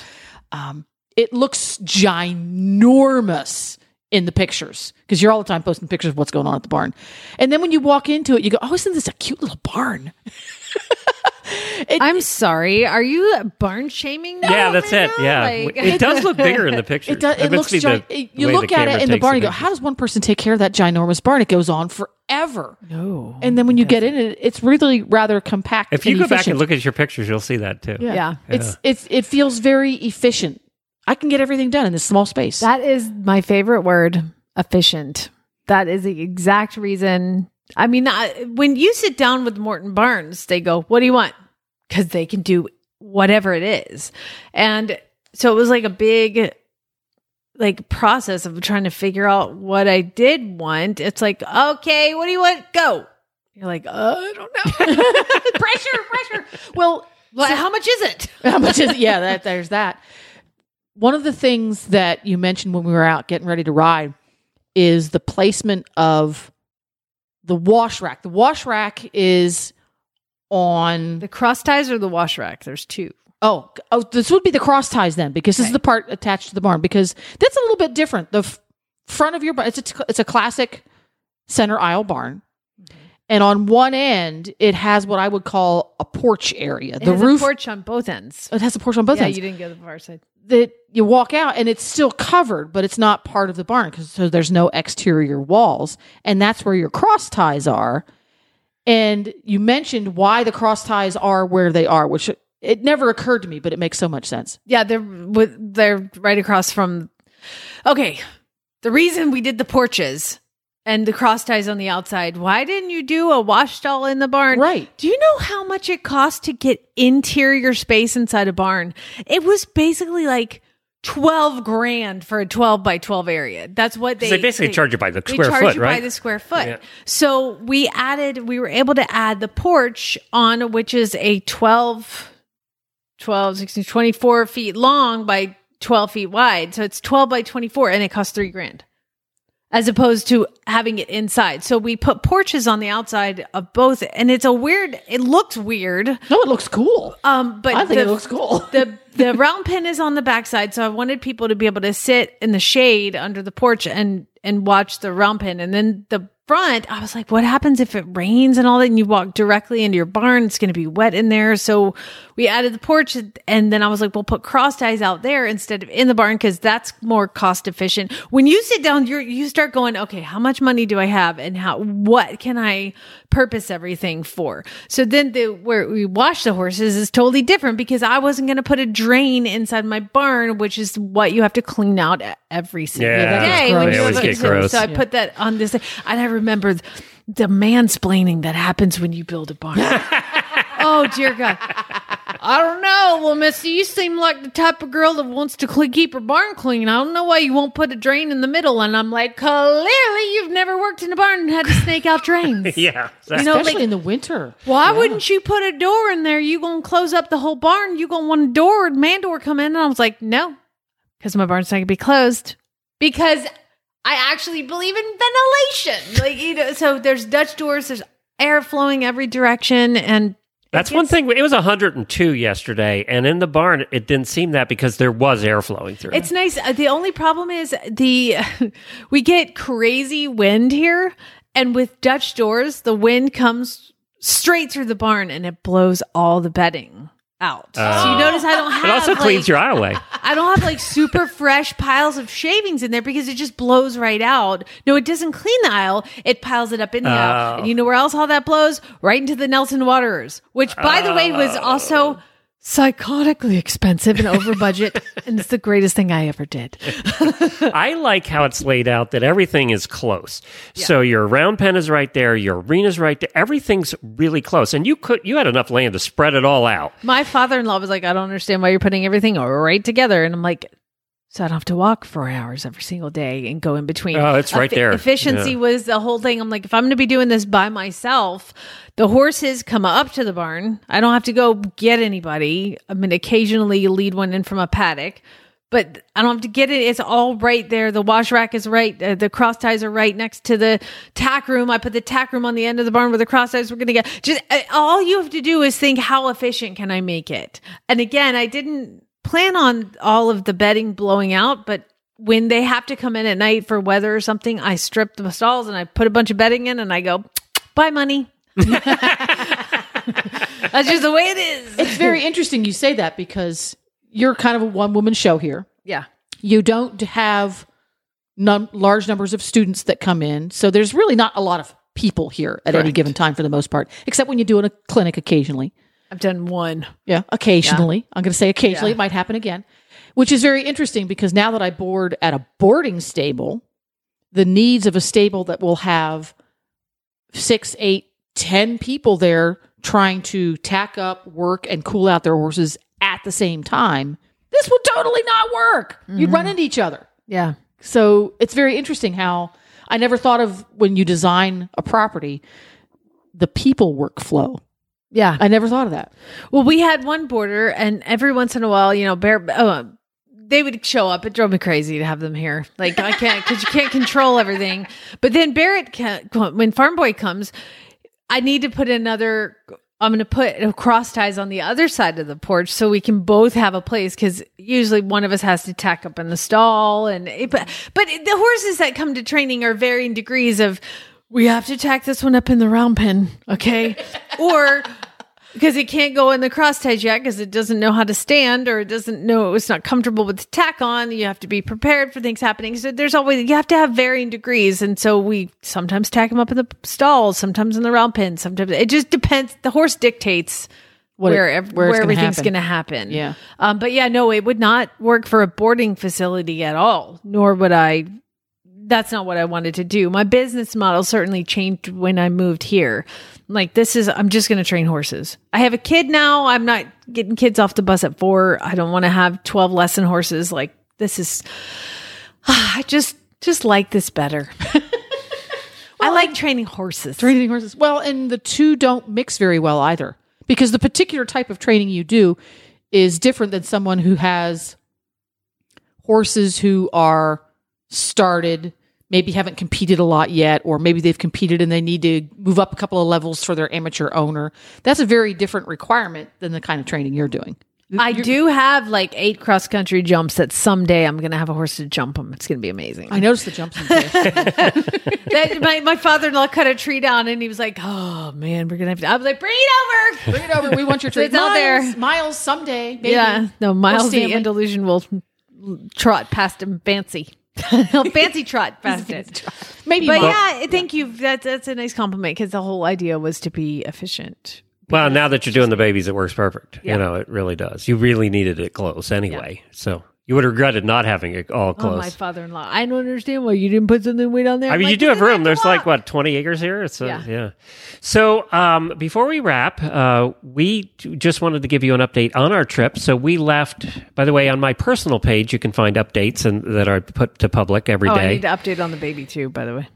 Um, it looks ginormous in the pictures because you're all the time posting pictures of what's going on at the barn. And then when you walk into it, you go, "Oh, isn't this a cute little barn?" [LAUGHS] [LAUGHS]
I'm sorry. Are you barn shaming? me
yeah, that's it.
now?
Yeah.
Like-
it does look [LAUGHS] bigger in the picture.
It does. It, looks.
be the
you look at it in the barn. You go, "How does one person take care of that ginormous barn? It goes on forever."
No.
And then when you get in it, it's really rather compact.
If you
and
go back and look at your pictures, you'll see that too.
yeah.
Yeah.
it's it's it feels very efficient. I can get everything done in this small space.
That is my favorite word, efficient. That is the exact reason. I mean, I, when you sit down with Morton Barns, they go, What do you want? Because they can do whatever it is. And so it was like a big like process of trying to figure out what I did want. It's like, okay, what do you want? Go. You're like, uh, I don't know. [LAUGHS]
pressure, pressure. Well,
Well, how much is it? [LAUGHS]
how much is it? yeah? That there's that. one of the things that you mentioned when we were out getting ready to ride is the placement of the wash rack. The wash rack is on
The cross ties or the wash rack? There's two.
Oh, oh, this would be the cross ties then, because this is the part attached to the barn. Because that's a little bit different. The f- front of your barn, it's a, it's a classic center aisle barn, mm-hmm. and on one end it has what I would call a porch area.
It
the
has
roof,
a porch on both ends.
it has a porch on both ends.
yeah,
ends.
you didn't go to the far side.
That you walk out and it's still covered, but it's not part of the barn because so there's no exterior walls, and that's where your cross ties are. And you mentioned why the cross ties are where they are, which it never occurred to me, but it makes so much sense.
Yeah, they're they're right across from. Okay, the reason we did the porches and the cross ties on the outside. Why didn't you do a wash stall in the barn?
Right.
Do you know how much it costs to get interior space inside a barn? It was basically like. 12 grand for a 12 by 12 area. That's what they
they basically charge you by the
they
square
charge
foot,
you by the square foot.
Yeah.
So we added, we were able to add the porch on, which is a 12, 12, 16, 24 feet long by 12 feet wide. So it's 12 by 24 and it costs three grand as opposed to having it inside. So we put porches on the outside of both and it's a weird, it looks weird.
No, it looks cool.
Um, but
I think
the,
it looks cool. [LAUGHS]
the the round pen is on the backside, so I wanted people to be able to sit in the shade under the porch and and watch the round pen. And then the front, I was like, what happens if it rains and all that, and you walk directly into your barn? It's going to be wet in there. So we added the porch, and then I was like, we'll put cross ties out there instead of in the barn because that's more cost efficient. When you sit down, you you start going, okay, how much money do I have, and how what can I purpose everything for? So then the where we wash the horses is totally different because I wasn't going to put a drain inside my barn, which is what you have to clean out every single
Yeah,
day. when you
always get gross.
So I put that on this, and I remember th- the mansplaining that happens when you build a barn. [LAUGHS] oh dear God. I don't know. Well, Missy, you seem like the type of girl that wants to cle keep her barn clean. I don't know why you won't put a drain in the middle. And I'm like, clearly you've never worked in a barn and had to snake out drains. [LAUGHS]
yeah.
You know,
Especially
like-
in the winter.
Why wouldn't you put a door in there? You gonna close up the whole barn? You gonna want a door, and man door come in? And I was like, no, because my barn's not gonna be closed because I actually believe in ventilation. Like you know, so there's Dutch doors, there's air flowing every direction, and
That's one thing. It was 102 yesterday, and in the barn, it didn't seem that because there was air flowing through.
It's nice. Uh, The only problem is the [LAUGHS] we get crazy wind here, and with Dutch doors, the wind comes straight through the barn and it blows all the bedding out. Oh. so
Oh.
you notice I don't have
it also cleans
like,
your aisleway.
I don't have like super fresh piles of shavings in there because it just blows right out. No, it doesn't clean the aisle. It piles it up in the aisle.
Oh.
And you know where else all that blows? Right into the Nelson Waterers, which by the way was
Oh.
also psychotically expensive and over budget. [LAUGHS] and it's the greatest thing I ever did. [LAUGHS]
I like how it's laid out that everything is close. So your round pen is right there, your arena's right there. Everything's really close, and you could you had enough land to spread it all out.
My father in law was like, I don't understand why you're putting everything right together. And I'm like, so I don't have to walk four hours every single day and go in between.
Oh, it's right there.
Efficiency
Yeah.
was the whole thing. I'm like, if I'm going to be doing this by myself, the horses come up to the barn. I don't have to go get anybody. I mean, occasionally you lead one in from a paddock, but I don't have to get it. It's all right there. The wash rack is right. Uh, the cross ties are right next to the tack room. I put the tack room on the end of the barn where the cross ties were going to get. Just uh, all you have to do is think, how efficient can I make it? And again, I didn't plan on all of the bedding blowing out, but when they have to come in at night for weather or something, I strip the stalls and I put a bunch of bedding in and I go, buy money. [LAUGHS] That's just the way it is.
It's very interesting you say that because you're kind of a one woman show here.
Yeah.
You don't have num- large numbers of students that come in. So there's really not a lot of people here at any given time for the most part, except when you do in a clinic occasionally.
I've done one.
Yeah, occasionally. I'm going to say occasionally.
Yeah.
It might happen again, which is very interesting because now that I board at a boarding stable, the needs of a stable that will have six, eight, ten people there trying to tack up, work, and cool out their horses at the same time, this would totally not work. You'd run mm-hmm. into each other.
Yeah.
So it's very interesting how I never thought of when you design a property, the people workflow.
Yeah.
I never thought of that.
Well, we had one boarder, and every once in a while, you know, bear uh, they would show up. It drove me crazy to have them here. Like I can't because you can't control everything. But then Barrett, can, when Farm Boy comes, I need to put another. I'm going to put cross ties on the other side of the porch so we can both have a place because usually one of us has to tack up in the stall and it, but but the horses that come to training are varying degrees of we have to tack this one up in the round pen, okay, [LAUGHS] or because it can't go in the cross ties yet because it doesn't know how to stand or it doesn't know it's not comfortable with the tack on. You have to be prepared for things happening. So there's always you have to have varying degrees, and so we sometimes tack them up in the stalls, sometimes in the round pen, sometimes it just depends. The horse dictates.
What
where, ev-
where
where,
gonna
everything's going to happen.
Yeah.
Um, but yeah, no, it would not work for a boarding facility at all, nor would I. That's not what I wanted to do. My business model certainly changed when I moved here. Like, this is, I'm just going to train horses. I have a kid now. I'm not getting kids off the bus at four. I don't want to have 12 lesson horses. Like, this is, [SIGHS] I just, just like this better. [LAUGHS] I like training horses.
Training horses. Well, and the two don't mix very well either because the particular type of training you do is different than someone who has horses who are started, maybe haven't competed a lot yet, or maybe they've competed and they need to move up a couple of levels for their amateur owner. That's a very different requirement than the kind of training you're doing.
I do have like eight cross country jumps that someday I'm going to have a horse to jump them. It's going to be amazing.
I noticed the jumps [LAUGHS]
that, my my father in law cut a tree down and he was like, "Oh man, we're gonna have to." I was like, "Bring it over,
Bring it over. We want your [LAUGHS]
So
trade.
it's out there.
Miles, Miles someday. Maybe.
Yeah, no, Miles the. Andalusian will trot past him, fancy, [LAUGHS] [LAUGHS] fancy trot past.
Maybe
but
Miles.
yeah, thank you. That's that's a nice compliment because the whole idea was to be efficient.
Well, now that you're doing the babies, it works perfect.
Yeah.
You know, it really does. You really needed it close anyway. So you would have regretted not having it all close.
Oh, my father-in-law! I don't understand why you didn't put something weight on there.
I mean,
Like,
you do have room. There's like what 20 acres here. It's uh,
Yeah.
yeah. So um, before we wrap, uh, we just wanted to give you an update on our trip. So we left. By the way, on my personal page, you can find updates and that are put to public every
oh,
day.
I need to update on the baby too. By the way,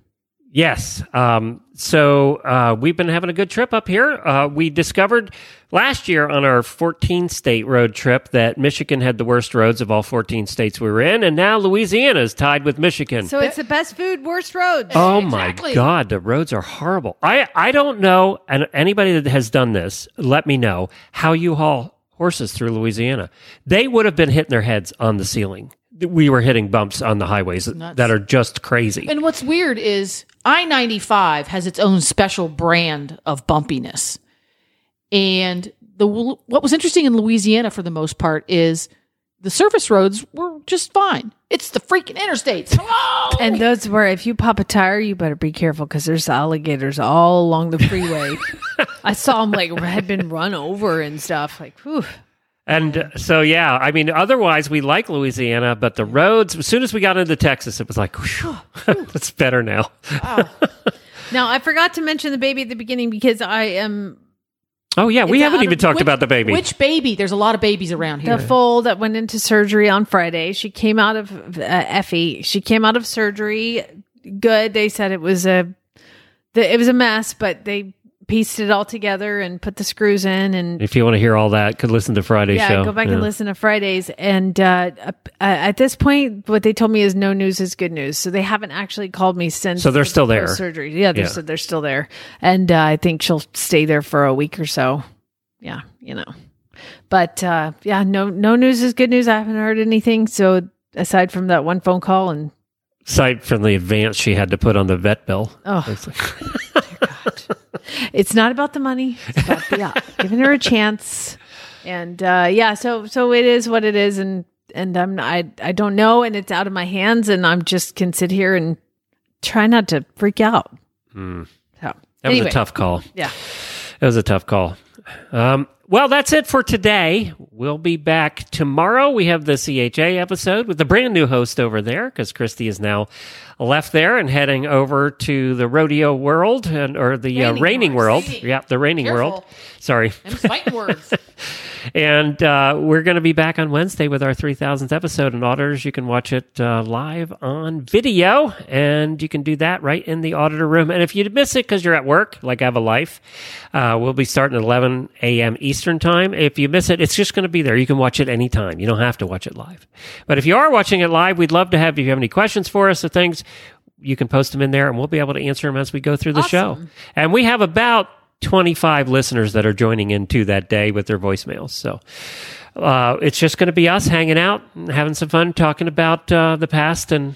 Yes. Um, so uh, we've been having a good trip up here. Uh, we discovered last year on our 14 state road trip that Michigan had the worst roads of all 14 states we were in, and now Louisiana is tied with Michigan.
so it's the best food, worst roads.
Oh
Exactly.
my God, the roads are horrible. I, I don't know, and anybody that has done this, let me know how you haul horses through Louisiana. They would have been hitting their heads on the ceiling. We were hitting bumps on the highways
Nuts.
that are just crazy.
And what's weird is I 95 has its own special brand of bumpiness. And the what was interesting in Louisiana for the most part is the surface roads were just fine. It's the freaking interstates. [LAUGHS] Hello!
And those were, if you pop a tire, you better be careful because there's alligators all along the freeway. [LAUGHS] I saw them like had been run over and stuff. Like, whew.
And so, yeah, I mean, otherwise we like Louisiana, but the roads, as soon as we got into Texas, it was like, whew, [LAUGHS] it's better now.
Now, I forgot to mention the baby at the beginning because I am
Oh, yeah, we haven't even talked
Which-
about the baby.
Which baby? There's a lot of babies around here.
the foal that went into surgery on Friday. She came out of uh, Effie. She came out of surgery good. They said it was a the, it was a mess, but they pieced it all together and put the screws in and
if you want to hear all that, could listen to Friday's
yeah,
show.
go back
Yeah.
and listen to Fridays. And uh, uh, at this point, what they told me is no news is good news. So they haven't actually called me since.
So they're
the
still there.
Surgery, yeah, they're
Yeah.
So they're still there, and uh, I think she'll stay there for a week or so. Yeah, you know, but uh, yeah, no, no news is good news. I haven't heard anything. So aside from that one phone call and
Aside from the advance she had to put on the vet bill.
oh,
like- [LAUGHS]
it's not about the money. It's about the [LAUGHS] giving her a chance. And uh, yeah, so so it is what it is, and and I'm I I don't know, and it's out of my hands, and I'm just can sit here and try not to freak out.
Hmm.
So
That was a tough call.
Yeah.
It was a tough call. Um, well, that's it for today. We'll be back tomorrow. We have the CHA episode with the brand new host over there because Christy is now left there and heading over to the rodeo world and or the uh,
Reining
reining world. Yeah, the reining
Careful.
world. Sorry.
Them's fighting words. [LAUGHS]
And uh, we're going to be back on Wednesday with our 3000th episode. And auditors, you can watch it uh, live on video. And you can do that right in the auditor room. And if you miss it because you're at work, like I have a life, uh, we'll be starting at 11 a.m. Eastern. Eastern time. If you miss it, it's just going to be there. You can watch it anytime. You don't have to watch it live. But if you are watching it live, we'd love to have, if you have any questions for us or things, you can post them in there and we'll be able to answer them as we go through the show. And we have about 25 listeners that are joining in into that day with their voicemails. So uh, it's just going to be us hanging out and having some fun talking about uh, the past and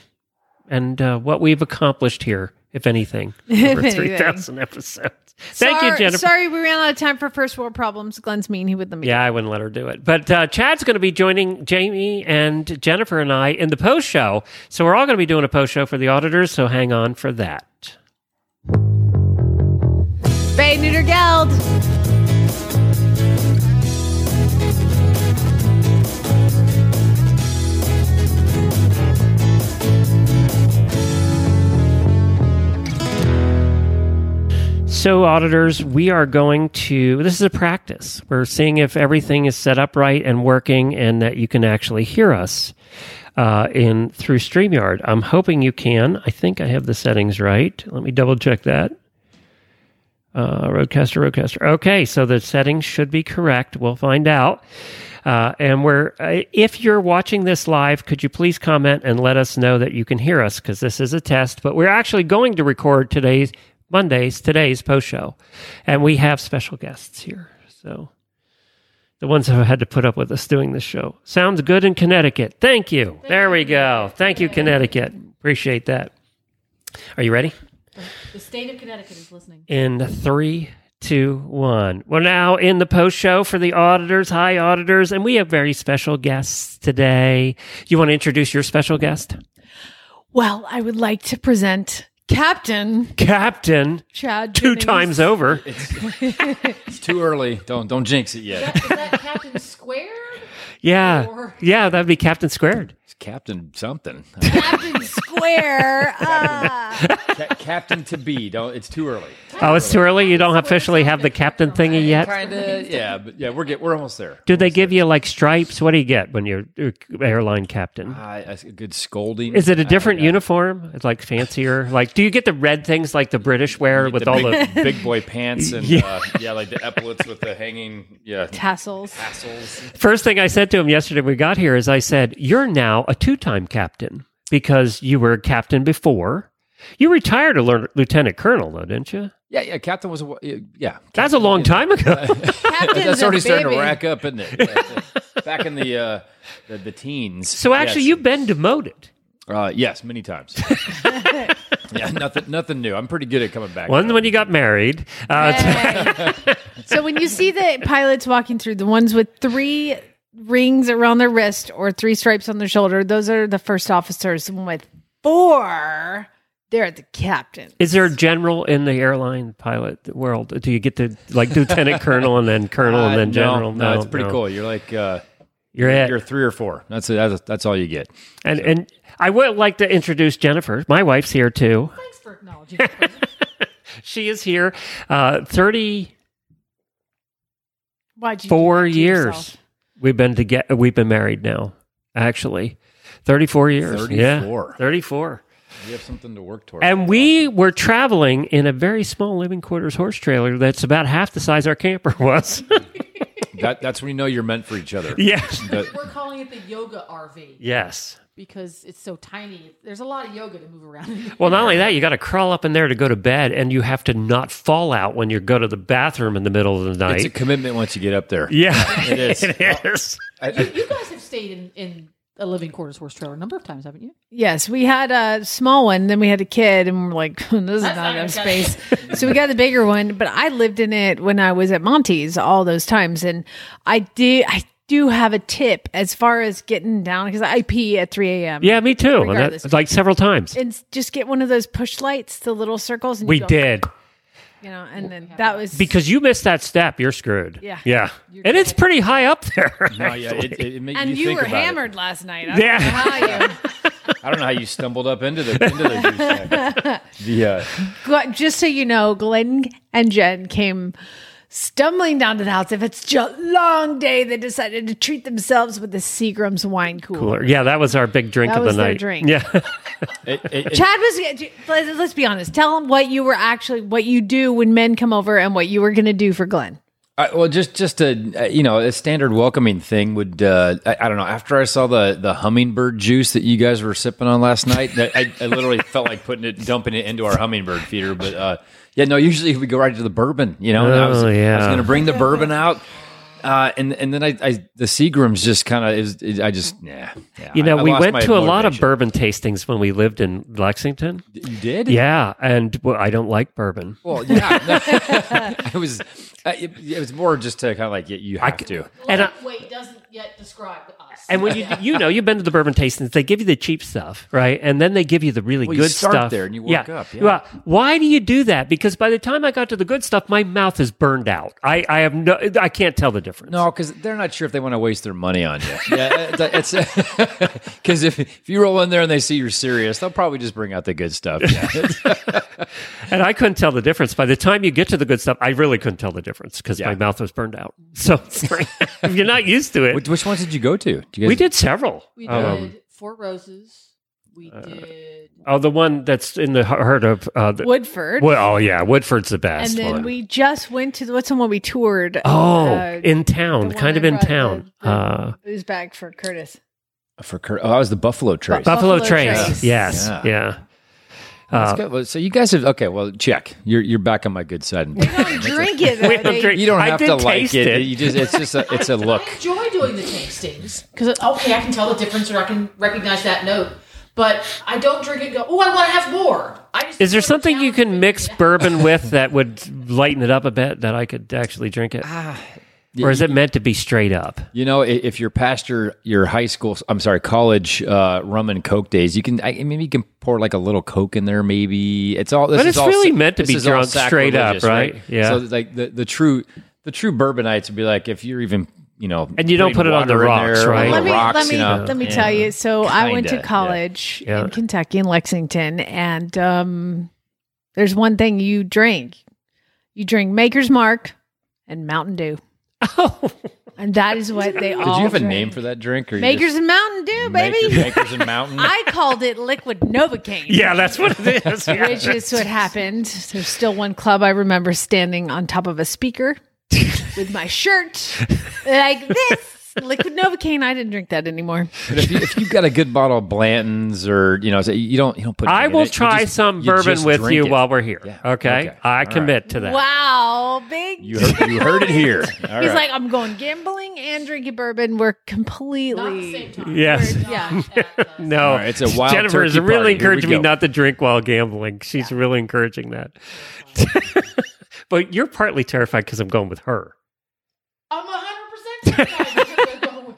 and uh, what we've accomplished here, if anything, over [LAUGHS] 3,000 episodes. Thank you,
Sorry-
Jennifer.
Sorry, we ran out of time for first world problems. Glenn's mean. He would let me.
Yeah, I wouldn't let her do it. But uh, Chad's going to be joining Jamie and Jennifer and I in the post show. So we're all going to be doing a post show for the auditors. So hang on for that.
Spay neuter geld.
So, auditors, we are going to. This is a practice. We're seeing if everything is set up right and working, and that you can actually hear us uh, in through Streamyard. I'm hoping you can. I think I have the settings right. Let me double check that. Uh, RODECaster, RODECaster. Okay, so the settings should be correct. We'll find out. Uh, and we're, uh, if you're watching this live, could you please comment and let us know that you can hear us because this is a test. But we're actually going to record today's Monday's today's post show, and we have special guests here. So the ones who had to put up with us doing this show sounds good in Connecticut. Thank you. there we go. Thank you, Connecticut. Appreciate that. Are you ready?
The state of Connecticut is listening.
in three, two, one. We're now in the post show for the auditors. Hi, auditors. And we have very special guests today. You want to introduce your special guest?
Well, I would like to present Captain
Captain,
Chad.
two
Jennings.
times over. [LAUGHS]
It's too early. Don't don't jinx it yet.
Is that Captain Squared?
Yeah. Yeah, that'd be Captain Squared.
It's Captain something.
Captain Square. [LAUGHS] Ah.
Ca- Captain to be. Don't. It's too early.
Oh, it's too early. You don't officially have the captain thingy yet.
Kind of. Yeah, but yeah, we're get we're almost there.
Do they give you like stripes? What do you get when you're uh, airline captain?
Uh, a good scolding.
Is it a different uniform? It's like fancier. Like, do you get the red things like the British wear with
the
all
big,
the [LAUGHS]
big boy pants and
Yeah. [LAUGHS]
yeah. Uh, yeah, like the epaulets with the hanging yeah
Tassels.
tassels.
First thing I said to him yesterday when we got here is I said, You're now a two time captain because you were a captain before. You retired a lear- lieutenant colonel, though, didn't you?
Yeah, yeah. Captain was a yeah.
That's a long time ago. [LAUGHS]
That's already starting to rack up, isn't it? Yeah, back in the uh, the, the teens.
so actually,
Yes.
you've been demoted.
Uh, yes, many times. [LAUGHS] yeah, nothing, nothing new. I'm pretty good at coming back.
One when you got married. Uh,
Hey. [LAUGHS] so when you see the pilots walking through, the ones with three rings around their wrist or three stripes on their shoulder, those are the first officers. One with four, they're the captain.
Is there a general in the airline pilot world? Do you get to like lieutenant colonel and then colonel
Uh,
and then
no,
general?
No, it's pretty cool. You're like uh,
You're it.
You're three or four. That's that's that's all you get.
And and I would like to introduce Jennifer. My wife's here too.
Thanks for acknowledging. [LAUGHS]
She is here. Uh, Thirty
Why'd you do
four
that to
years.
yourself?
We've been together. We've been married now. Actually, thirty-four years.
34.
Yeah, thirty-four.
We have something to work towards.
And we were traveling in a very small living quarters horse trailer that's about half the size our camper [LAUGHS] was.
that, that's when you know you're meant for each other.
Yeah.
But-
We're calling it the yoga RV.
yes.
Because it's so tiny. There's a lot of yoga to move around.
Well, not only that, you got to crawl up in there to go to bed, and you have to not fall out when you go to the bathroom in the middle of the night.
it's a commitment once you get up there.
yeah, [LAUGHS]
It [LAUGHS] is.
it is.
I-
You,
I-
you guys have stayed in, in a living quarters horse trailer a number of times, haven't you?
Yes, we had a small one, then we had a kid, and we're like, [LAUGHS] this is
That's
not
not
enough space. so we got the bigger one, but I lived in it when I was at Monty's all those times. And I did, I do you have a tip as far as getting down because I pee at 3 a.m.
Yeah, me too. And that, like several times.
And just get one of those push lights, the little circles. And
We
go,
did [LAUGHS]
You know, and then that was
because you missed that step. You're screwed.
Yeah.
yeah, and it's pretty high up there. [LAUGHS]
no, yeah, it, it, it makes
and
you,
you,
think
were
about it.
hammered last night. I
Yeah.
don't know how you. [LAUGHS]
I don't know how you stumbled up into the into the juice bag. The uh,
just so you know, Glenn and Jen came stumbling down to the house. If it's a long day, they decided to treat themselves with the Seagram's wine cooler.
Cooler. Yeah, that was our big drink
That
of the
was their
night.
drink.
Yeah, [LAUGHS]
it, it, it-
Chad was. Let's, let's be honest. Tell them what you were actually, what you do when men come over, and what you were going to do for Glenn.
I, well, just just a uh, you know a standard welcoming thing would uh, I, I don't know. After I saw the the hummingbird juice that you guys were sipping on last night, that- I, I literally [LAUGHS] felt like putting it, dumping it into our hummingbird feeder. But uh, yeah, no, usually we go right to the bourbon. You know, And I was,
Oh,
I was going to bring the bourbon out. Uh, and and then I, I the Seagram's just kind of is, is I just yeah, yeah
You know,
I- I
we went
my
to a lot of bourbon tastings when we lived in Lexington.
You did?
Yeah, and well, I don't like bourbon.
Well, yeah, [LAUGHS] it was uh, it, it was more just to kind of like you, you have to.
And I,
Wait doesn't yet describe us.
and when you [LAUGHS] you know you've been to the bourbon tastings, they give you the cheap stuff, right? And then they give you the really
Well, you
good
start
stuff
there and you work
yeah.
up, yeah.
Well, why do you do that? Because by the time I got to the good stuff, my mouth is burned out. I I have no, I can't tell the difference.
No, because they're not sure if they want to waste their money on you. Yeah, it's [LAUGHS] because if if you roll in there and they see you're serious, they'll probably just bring out the good stuff. Yeah. [LAUGHS]
And I couldn't tell the difference. By the time you get to the good stuff, I really couldn't tell the difference because my mouth was burned out. So it's like, if you're not used to it,
which, which ones did you go to? Did you
we did several.
We did
Um,
Four Roses. We did.
oh, the one that's in the heart of uh, the,
Woodford.
Wo- oh yeah, Woodford's the best.
and then
one.
we just went to what's the one we toured?
oh,
uh,
in town, kind of in town.
the-
uh,
booze bag for Curtis.
For Kurt, oh, that was the Buffalo Trace.
Buffalo,
Buffalo
Trace.
Trace.
Yes,
Yeah.
yeah.
That's
Uh.
Well, so you guys have okay. Well, check. You're you're back on my good side.
We don't [LAUGHS] drink it. though. [LAUGHS]
We don't drink-
You don't have
did
to like it.
it.
You just it's just a it's a look.
I enjoy doing the tastings because okay, I can tell the difference or I can recognize that note. But I don't drink it. and Go. Oh, I want to have more. I just
Is there something you can mix [LAUGHS] bourbon with that would lighten it up a bit that I could actually drink it? Or is it meant to be straight up?
You know, if you're past your, your high school, I'm sorry, college uh, rum and coke days, you can I, maybe you can pour like a little coke in there. Maybe it's all. This
But it's
all
really
sa-
meant to be drunk straight up,
sacrilegious,
right? Yeah.
So like the, the true the true bourbonites would be like if you're even you know
And you don't put it on the rocks,
there,
right?
let me
rocks,
let me
you know.
let me
Yeah.
tell you. So I went to
Kinda, yeah.
college
Yeah.
in Kentucky in Lexington, and um, there's one thing you drink. You drink Maker's Mark and Mountain Dew.
Oh, [LAUGHS]
and that is what they all.
Did you have a name for that drink? Or
Makers and Mountain Dew, baby.
Maker- [LAUGHS] Makers and Mountain.
I called it Liquid Novocaine.
yeah, that's what it is. Yeah. [LAUGHS]
Which is what happened. There's still one club I remember standing on top of a speaker with my shirt like this. Liquid Novocaine. I didn't drink that anymore.
But if you if you've got a good bottle of Blanton's or you know so you don't you don't put.
I
anything in
will
it,
try
just-
some bourbon with you
it.
while we're here.
Yeah.
Okay?
Okay.
I
All
commit to that.
Wow, big.
You heard, you heard it here. All
He's
right.
like, I'm going gambling and drinking bourbon. We're completely.
Yes.
Yeah.
No,
All right, it's a wild
Jennifer is really
party. Here we
encouraging me not to drink while gambling. She's really encouraging that. [LAUGHS] but you're partly terrified because I'm going with her.
I'm 100%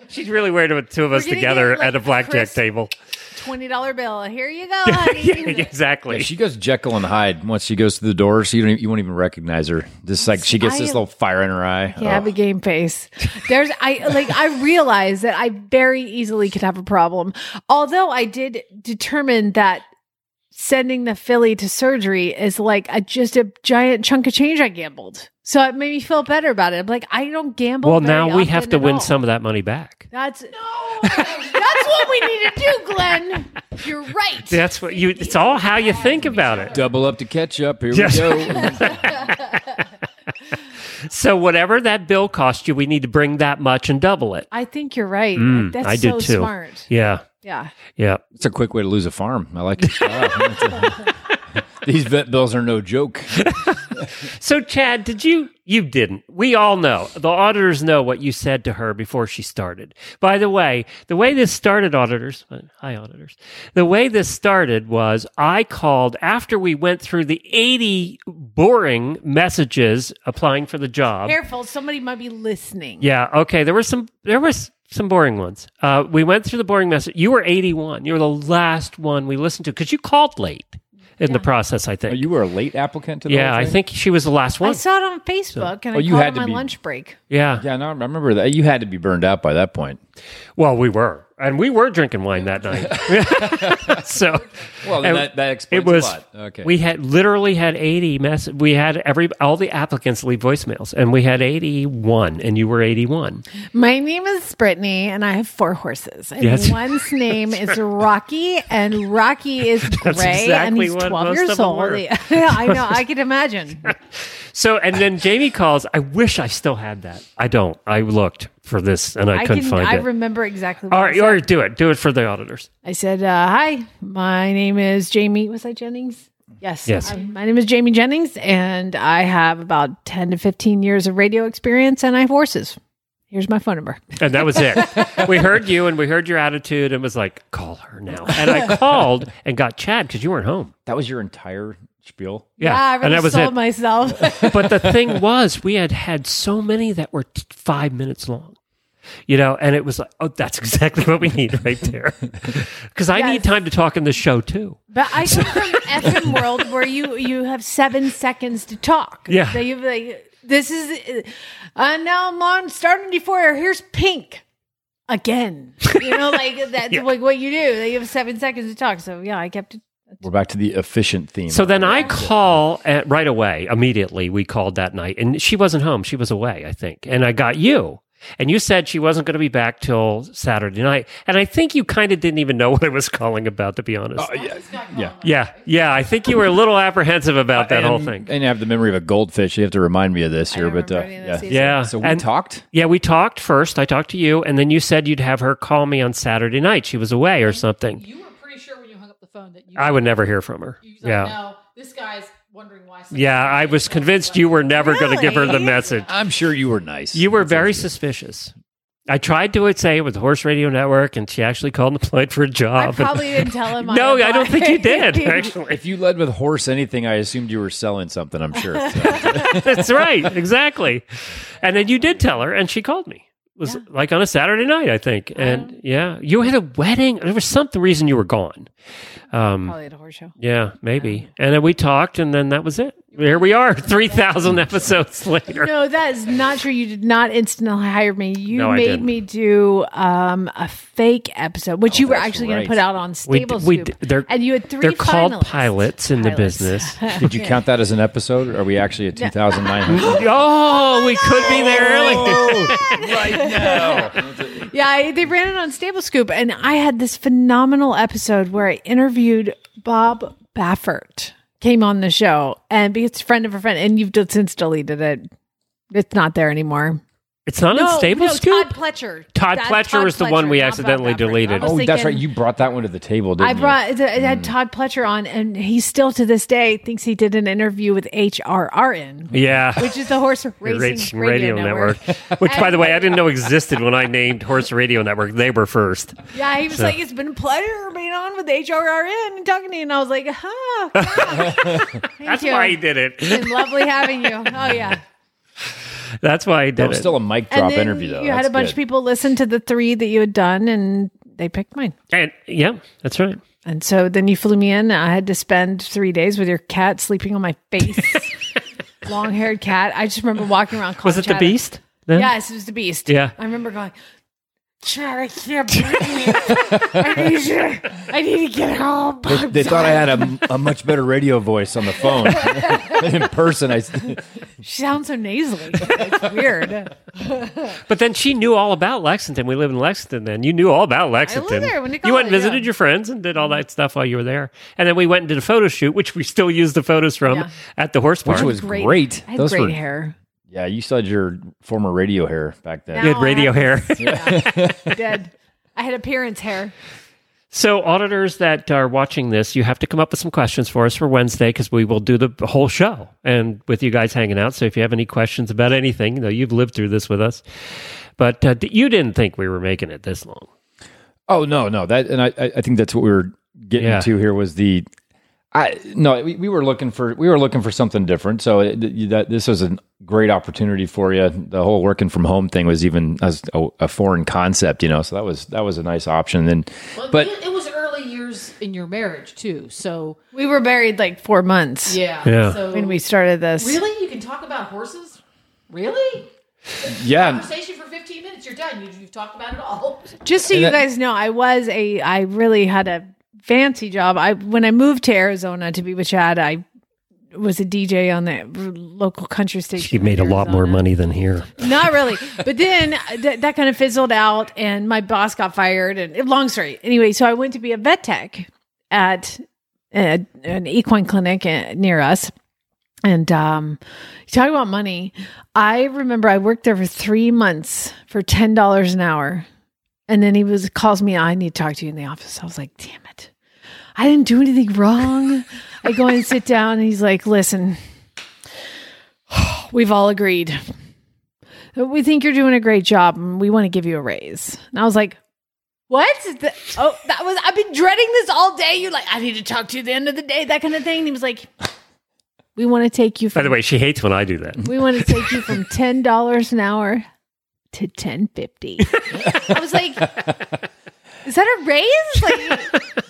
She's really worried about the two of us together
get, like,
at a blackjack
Chris-
table.
Twenty dollar bill. Here you go, [LAUGHS] honey.
yeah, exactly.
Yeah, she goes Jekyll and Hyde once she goes through the door, so you don't, you won't even recognize her. Just like she gets
I
this little fire in her eye.
Yeah,
Oh.
the game face. There's I like I realize that I very easily could have a problem. Although I did determine that sending the filly to surgery is like a, just a giant chunk of change I gambled. So it made me feel better about it. I'm like, I don't gamble.
well,
very
now we have to win
all.
some of that money back.
That's no. [LAUGHS] that's what we need to do, Glenn. [LAUGHS] You're right.
That's what you. It's all how you think about it.
Double up to catch up. Here
Yes.
we go. [LAUGHS]
So whatever that bill cost you, we need to bring that much and double it.
I think you're right.
Mm,
that's
I do
so
too.
smart.
Yeah,
Yeah.
yeah.
It's a quick way to lose a farm. I like it. Wow. [LAUGHS] These vet bills are no joke. [LAUGHS]
So, Chad, did you? You didn't. We all know. The auditors know what you said to her before she started. By the way, the way this started, auditors, hi, auditors. The way this started was I called after we went through the 80 boring messages applying for the job.
Careful, somebody might be listening.
Yeah. Okay. There were some. There was some boring ones. Uh, we went through the boring message. You were 81. You were the last one we listened to because you called late in the process. I think.
Oh, you were a late applicant to the
yeah, I think she was the last one.
I saw it on Facebook and
Oh,
I
you
called
had
on
to
my
be-
lunch break.
Yeah.
Yeah, no, I remember that. You had to be burned out by that point.
Well, we were. And we were drinking wine that night. [LAUGHS] [LAUGHS] so,
Well, then that- that explains
it
a
was,
lot. Okay.
we had literally had eighty mess. We had every all the applicants leave voicemails, and we had eighty one, and you were eighty one.
My name is Brittany, and I have four horses. And
Yes. [LAUGHS]
one's name is Rocky, and Rocky is gray,
That's
and he's twelve
most
years old. I know. I can imagine.
So, and then Jamie calls. I wish I still had that. I don't. I looked for this, and I,
I
couldn't
can.
find
I
it.
I remember exactly. What
all
I
right,
said.
all right, do it. Do it for the auditors.
I said, uh, "Hi, my name is Jamie." Was I Jennings? Yes.
Yes.
Hi, my name is Jamie Jennings, and I have about ten to fifteen years of radio experience, and I have horses. Here's my phone number.
And that was it. [LAUGHS] we heard you and we heard your attitude and was like, call her now. And I called and got Chad because you weren't home.
That was your entire spiel.
Yeah.
I really
and that was
sold
it.
myself.
but the thing was, we had had so many that were t- five minutes long. You know, and it was like, oh, that's [LAUGHS] exactly what we need right there. [LAUGHS] Because I need time to talk in the show too.
But I come [LAUGHS] from FM world where you you have seven seconds to talk.
Yeah.
So you like this is uh, now I'm on starting before. Here's pink again. You know, like that's
Yeah.
like what you do. You have seven seconds to talk. So yeah, I kept it.
We're back to the efficient theme.
So then I call at, right away, immediately. We called that night, and she wasn't home. She was away, I think. And I got you. And you said she wasn't going to be back till Saturday night. And I think you kind of didn't even know [LAUGHS] what I was calling about, to be honest.
yeah.
yeah. Yeah. I think you were a little apprehensive about that
and,
whole thing.
And you have the memory of a goldfish. You have to remind me of this here, but uh, yeah.
Yeah.
So we
And-
talked.
Yeah, we talked first. I talked to you, and then you said you'd have her call me on Saturday night. She was away or something.
You were pretty sure when you hung up the phone that you.
I would never hear from her.
you was like,
Yeah.
No, this guy's wondering why.
Yeah, I was convinced you were never going to give her the message.
I'm sure you were nice.
You were very suspicious. I tried to say it with the Horse Radio Network, and she actually called and applied for a job.
I probably [LAUGHS] didn't tell him.
no, I don't think you [LAUGHS] did. Actually,
If you led with horse anything, I assumed you were selling something. I'm sure. So- [LAUGHS]
that's right, exactly. And then you did tell her, and she called me. It was like on a Saturday night, I think. And yeah, you had a wedding. There was some reason you were gone. Um,
Probably at a horse show.
Yeah, maybe. And then we talked, and then that was it. Here we are, 3,000 episodes later.
No, that is not true. You did not instantly hire me. You
No, I
made
didn't.
me do um, a fake episode, which you were
that's
actually going to put out on
We,
Stable
d- we,
Scoop.
d- they're,
and you had three.
They're called pilots in the business. [LAUGHS]
Did you count that as an episode? Or Are we actually at 2,900? [LAUGHS]
oh, we could be there early. [LAUGHS]
right now.
Yeah, I, they ran it on Stable Scoop, and I had this phenomenal episode where I interviewed Bob Baffert. Came on the show, and because friend of a friend, and you've since deleted it. It's not there anymore.
It's not
no,
in Stable
no,
Scoop?
Todd Pletcher.
Todd
That's
Pletcher was the one we accidentally deleted.
I was
Oh, that's right. You brought that one to the table, didn't you?
I
you?
brought it had hmm. Todd Pletcher on, and he still to this day thinks he did an interview with HRRN,
Yeah.
which is the Horse [LAUGHS] Racing,
Racing
Radio, Network.
Which, by the way, I didn't know existed when I named Horse Radio Network. They were first.
Yeah, he was
So-
like, "It's been a pleasure being on with HRRN and talking to you," and I was like, "Huh." [LAUGHS]
That's
you.
why he did it.
It's been lovely having you. Oh yeah.
That's why he did
That was
it.
still a mic
And
drop
then
interview, though.
You had
That's
a bunch
good.
of people listen to the three that you had done, and they picked mine.
And, yeah, that's right.
And so then you flew me in. I had to spend three days with your cat sleeping on my face. [LAUGHS] Long haired cat. I just remember walking around.
Was it the Beast? then?
Yes, it was the Beast.
Yeah.
I remember going, Chad, I can't breathe. I need you. I need to get home.
They, they thought I had a, a much better radio voice on the phone. [LAUGHS] in person, I.
She sounds so nasally. It's weird.
But then she knew all about Lexington. We live in Lexington then. You knew all about Lexington.
there when you
you went and visited
yeah.
your friends and did all that stuff while you were there. And then we went and did a photo shoot, which we still use the photos from
Yeah.
at the horse
Which
park.
was great.
I had
Those
great
were-
hair.
Yeah, you still had your former radio hair back then.
You had radio hair. [LAUGHS]
Dead. I had appearance hair.
So, auditors that are watching this, you have to come up with some questions for us for Wednesday because we will do the whole show and with you guys hanging out. So, if you have any questions about anything, you know, you've lived through this with us, but uh, you didn't think we were making it this long.
Oh no, no, that and I, I I think that's what we were getting
Yeah.
to here was the. I no, we, we were looking for we were looking for something different. So it, that this was a great opportunity for you. The whole working from home thing was even as a, a foreign concept, you know. So that was that was a nice option. And but
it, it was early years in your marriage too. So
We were married like four months.
yeah,
Yeah.
So
When we started this.
really, you can talk about horses. Really?
Yeah.
Conversation for 15 minutes, you're done. You, you've talked about it all.
Just so
And
you
that-
guys know, I was a I really had a fancy job. I when I moved to Arizona to be with Chad, I was a DJ on the local country station.
She made a lot more money than here.
Not really. But then th- that kind of fizzled out, and my boss got fired. And long story. Anyway, so I went to be a vet tech at a, an equine clinic uh, near us. And um, you talk about money. I remember I worked there for three months for ten dollars an hour, and then he was calls me. I need to talk to you in the office. I was like, damn it, I didn't do anything wrong. I go and sit down, and he's like, listen, [SIGHS] we've all agreed we think you're doing a great job and we want to give you a raise. And I was like, what? The- oh, that was, I've been dreading this all day. You're like, I need to talk to you at the end of the day, that kind of thing. And he was like, we want to take you
By the way, she hates when I do that.
we want to take you from $10 an hour to 1050. I was like, is that a raise? Like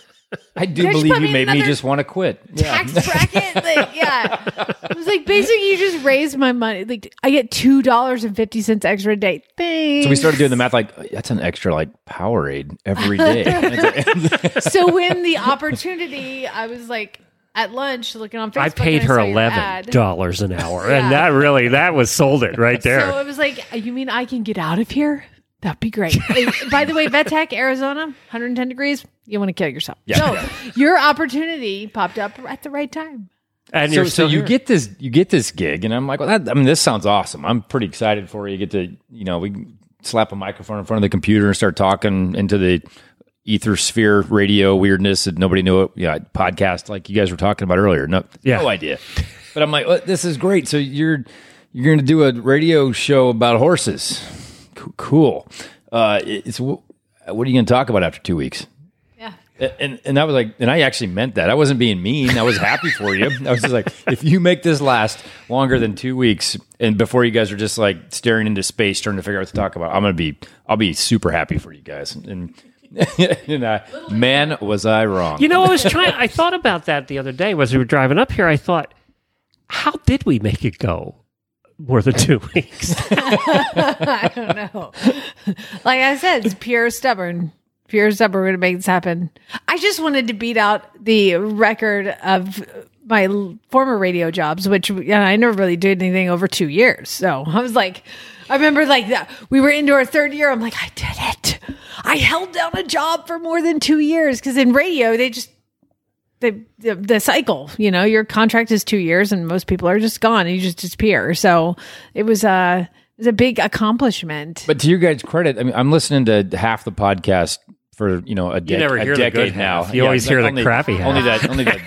I do
Could you
believe
put
you made me just want to quit. Yeah.
tax bracket? Like, yeah. It was like, basically, you just raised my money. Like, I get $2.50 extra a day. Thanks.
So we started doing the math like that's an extra like Powerade every day. [LAUGHS] [LAUGHS]
so when the opportunity, I was like at lunch looking on Facebook.
I paid her
saw
eleven dollars an hour,
Yeah.
and that really that was sold it right [LAUGHS] there.
So it was like, you mean I can get out of here? That'd be great. By the way, VetTech, Arizona, 110 degrees. You want to kill yourself.
Yeah.
So your opportunity popped up at the right time.
and
so,
you're
so you get this you get this gig and i'm like well that, i mean this sounds awesome i'm pretty excited for you you get to you know we slap a microphone in front of the computer and start talking into the ether sphere radio weirdness that nobody knew it yeah podcast like you guys were talking about earlier no
Yeah.
no idea but i'm like well, this is great so you're you're going to do a radio show about horses Co- cool uh it's what are you going to talk about after two weeks
Yeah.
and and I was like, and I actually meant that. I wasn't being mean. I was happy for you. I was just like, if you make this last longer than two weeks, and before you guys are just like staring into space trying to figure out what to talk about, I'm gonna be, I'll be super happy for you guys. And, [LAUGHS] and man, was I wrong?
You know, I was trying. I thought about that the other day as we were driving up here. I thought, how did we make it go more than two [LAUGHS] weeks? [LAUGHS]
I don't know. like I said, it's pure stubborn. Pure stubborn. We're going to make this happen. I just wanted to beat out the record of my l- former radio jobs, which yeah, I never really did anything over two years. So I was like, I remember like that. We were into our third year. I'm like, I did it. I held down a job for more than two years because in radio, they just the, the the cycle you know your contract is two years and most people are just gone and you just disappear so it was a it was a big accomplishment
But to your guys' credit, I mean, I'm listening to half the podcast for you know a, dec-
never
a
hear the good
decade now.
half. You always hear the crappy half.
Only that, only [LAUGHS] the,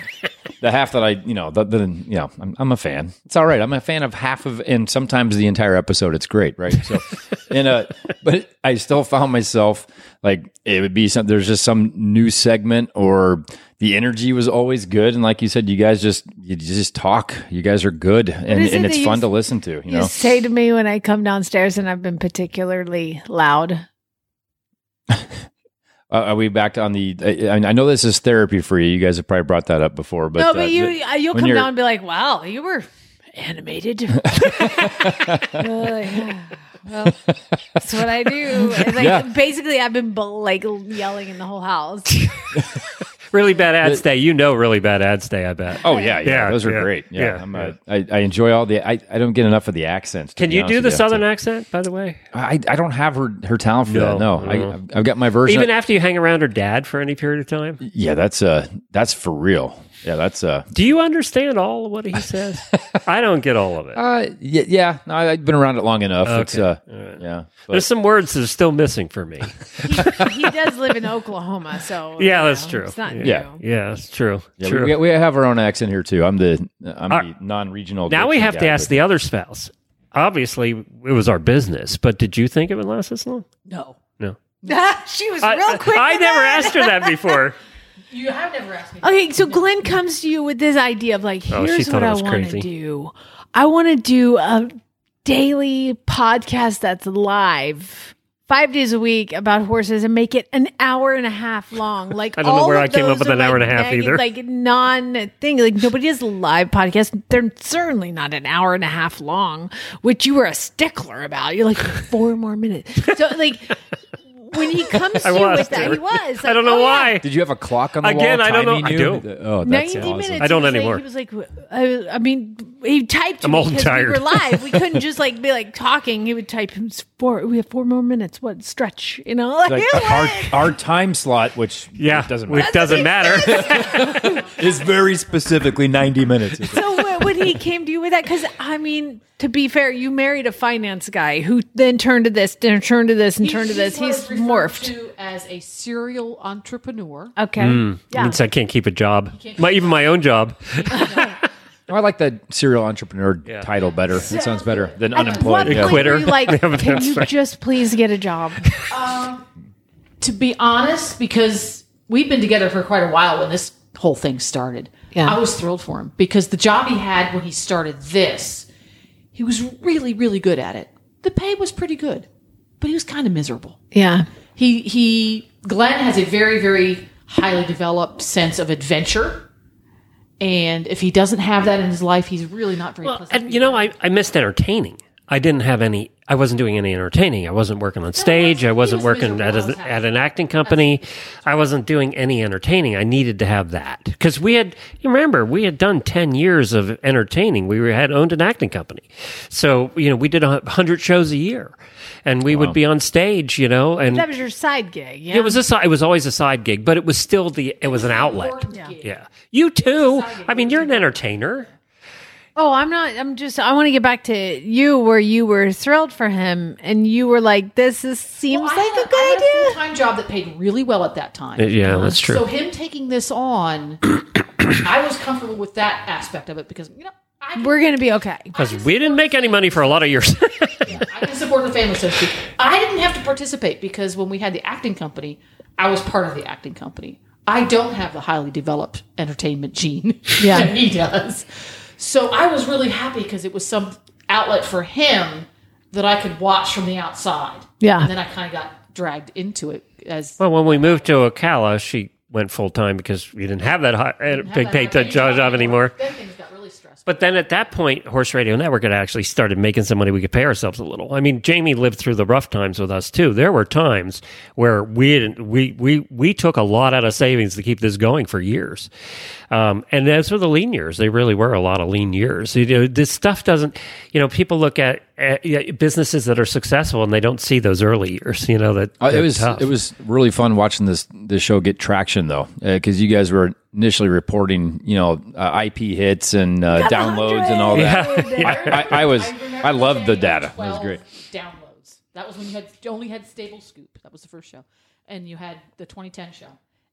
the half that I, you know, the, the you know, I'm, I'm a fan. It's all right. I'm a fan of half of, and sometimes the entire episode. It's great, right? So, [LAUGHS] and uh, but I still found myself like it would be some. There's just some new segment or the energy was always good, and like you said, you guys just you just talk. You guys are good, and,
it
and it's fun to listen to. You
you
know,
say to me when i come downstairs and i've been particularly loud
are we back on the? I, I know this is therapy for you. You guys have probably brought that up before, but
no but
uh,
you uh, you'll come down and be like wow you were animated [LAUGHS] You're like, "Yeah, well, that's what i do like,
Yeah.
basically i've been like yelling in the whole house [LAUGHS]
really bad ads day. You know, really bad ads day. I bet.
Oh yeah, yeah,
Yeah,
those are
yeah,
great. Yeah,
yeah,
I'm a, I, I enjoy all the. I, I don't get enough of the accents.
Can you do the
you.
southern accent? By the way,
I, I don't have her her talent for
No,
that. No,
no.
I, I've- I've got my version.
even
of-
after you hang around her dad for any period of time,
yeah, that's uh that's for real. Yeah, that's uh.
do you understand all of what he says? [LAUGHS] I don't get all of it.
Uh, yeah, yeah. No, I- I've been around it long enough. It's uh,
Okay.
yeah.
There's some words that are still missing for me. [LAUGHS] [LAUGHS]
he does live in oklahoma so
Yeah,
you
that's
know,
true.
it's not
Yeah.
new.
Yeah, that's true.
Yeah,
true.
we, we have our own accent here too. I'm the I'm
Uh,
the non-regional.
now we
Dixie
have to ask
but-
the other spouse. Obviously, it was our business, but did you think it would last this long?
No.
No. [LAUGHS]
she was
I,
real quick
I
with
never
that.
asked her that before. [LAUGHS]
You have never asked me.
Okay, so Glenn comes to you with this idea of like,
Oh, she
here's what
I
I want to do. I want to do a daily podcast that's live, five days a week about horses and make it an hour and a half long. [LAUGHS] Like
I don't know where I came up with an hour
like,
and a half
neg-
either.
Like non thing. Like nobody does live podcast. They're certainly not an hour and a half long, which you were a stickler about. You're like four more minutes. So like when he comes to [LAUGHS]
I
you
was,
with that, he
too.
was.
I don't know
oh,
why.
yeah.
Did you have a clock on the
Again,
wall?
I don't know.
timing
I
you?
do.
Oh, that's
90
awesome.
minutes.
I don't
he was
anymore.
Like, he was like, I, I mean, he typed to
I'm
me
old and
because
tired.
we were live. We couldn't [LAUGHS] just like be like talking. He would type him four. We have four more minutes. What stretch? You know, [LAUGHS] like,
Like our, our time slot, which
Yeah,
doesn't
which
matter,
doesn't matter.
is very specifically ninety minutes.
so when- when he came to you with that, because I mean, to be fair, you married a finance guy who then turned to this, then turned to this, and turned to this. He's morphed.
to as a serial entrepreneur.
Okay,
Mm,
yeah.
Means I can't keep a job. My even my own job. [LAUGHS]
I like the serial entrepreneur title better. It sounds better than unemployed.
what
Yeah.
point were you like, [LAUGHS] can you just please get a job? [LAUGHS]
to be honest, because we've been together for quite a while when this whole thing started.
Yeah.
I was thrilled for him because the job he had when he started this, he was really, really good at it. The pay was pretty good, but he was kind of miserable.
Yeah,
He he Glenn has a very, very highly developed sense of adventure. And if he doesn't have that in his life, he's really not very pleasant.
And you know, I, I missed entertaining. I didn't have any. I wasn't doing any entertaining. I wasn't working on stage. I wasn't working at, a, at an acting company. I wasn't doing any entertaining. I needed to have that because we had. You remember, we had done ten years of entertaining. We were, had owned an acting company, so you know we did a hundred shows a year, and we would be on stage. You know, and
that was your side gig. Yeah,
it was a si- it was always a side gig, but it was still the it was an outlet.
Yeah.
Yeah, you too. I mean, you're an entertainer.
Oh, I'm not. I'm just. I want to get back to you, where you were thrilled for him, and you were like, "This is seems
Well,
like
had
a good idea."
a full time job that paid really well at that time.
Uh, yeah, that's true.
So him taking this on, I was comfortable with that aspect of it because you know can,
We're gonna be okay.
Because we didn't make any money for a lot of years. [LAUGHS]
I can support the family, so. I didn't have to participate because when we had the acting company, I was part of the acting company. I don't have the highly developed entertainment gene [LAUGHS]
Yeah.
that he does. So I was really happy because it was some outlet for him that I could watch from the outside.
Yeah.
And then I kind of got dragged into it as
well, when we moved to Ocala, she went full time because we didn't have that high, uh, big pay
that
job, job anymore.
Then
But then at that point, Horse Radio Network had actually started making some money. We could pay ourselves a little. I mean, Jamie lived through the rough times with us too. There were times where we didn't, we we we took a lot out of savings to keep this going for years. Um, and those were the lean years. They really were a lot of lean years. You know, this stuff doesn't. You know, people look at, at businesses that are successful and they don't see those early years. You know that
Uh, it was
tough.
it was really fun watching this this show get traction though, because you guys were initially reporting you know uh, IP hits and uh, downloads and all that. [LAUGHS] I, I, I was I loved the data. It was great.
Downloads. That was when you had only had Stable Scoop. That was the first show, and you had the 2010 show.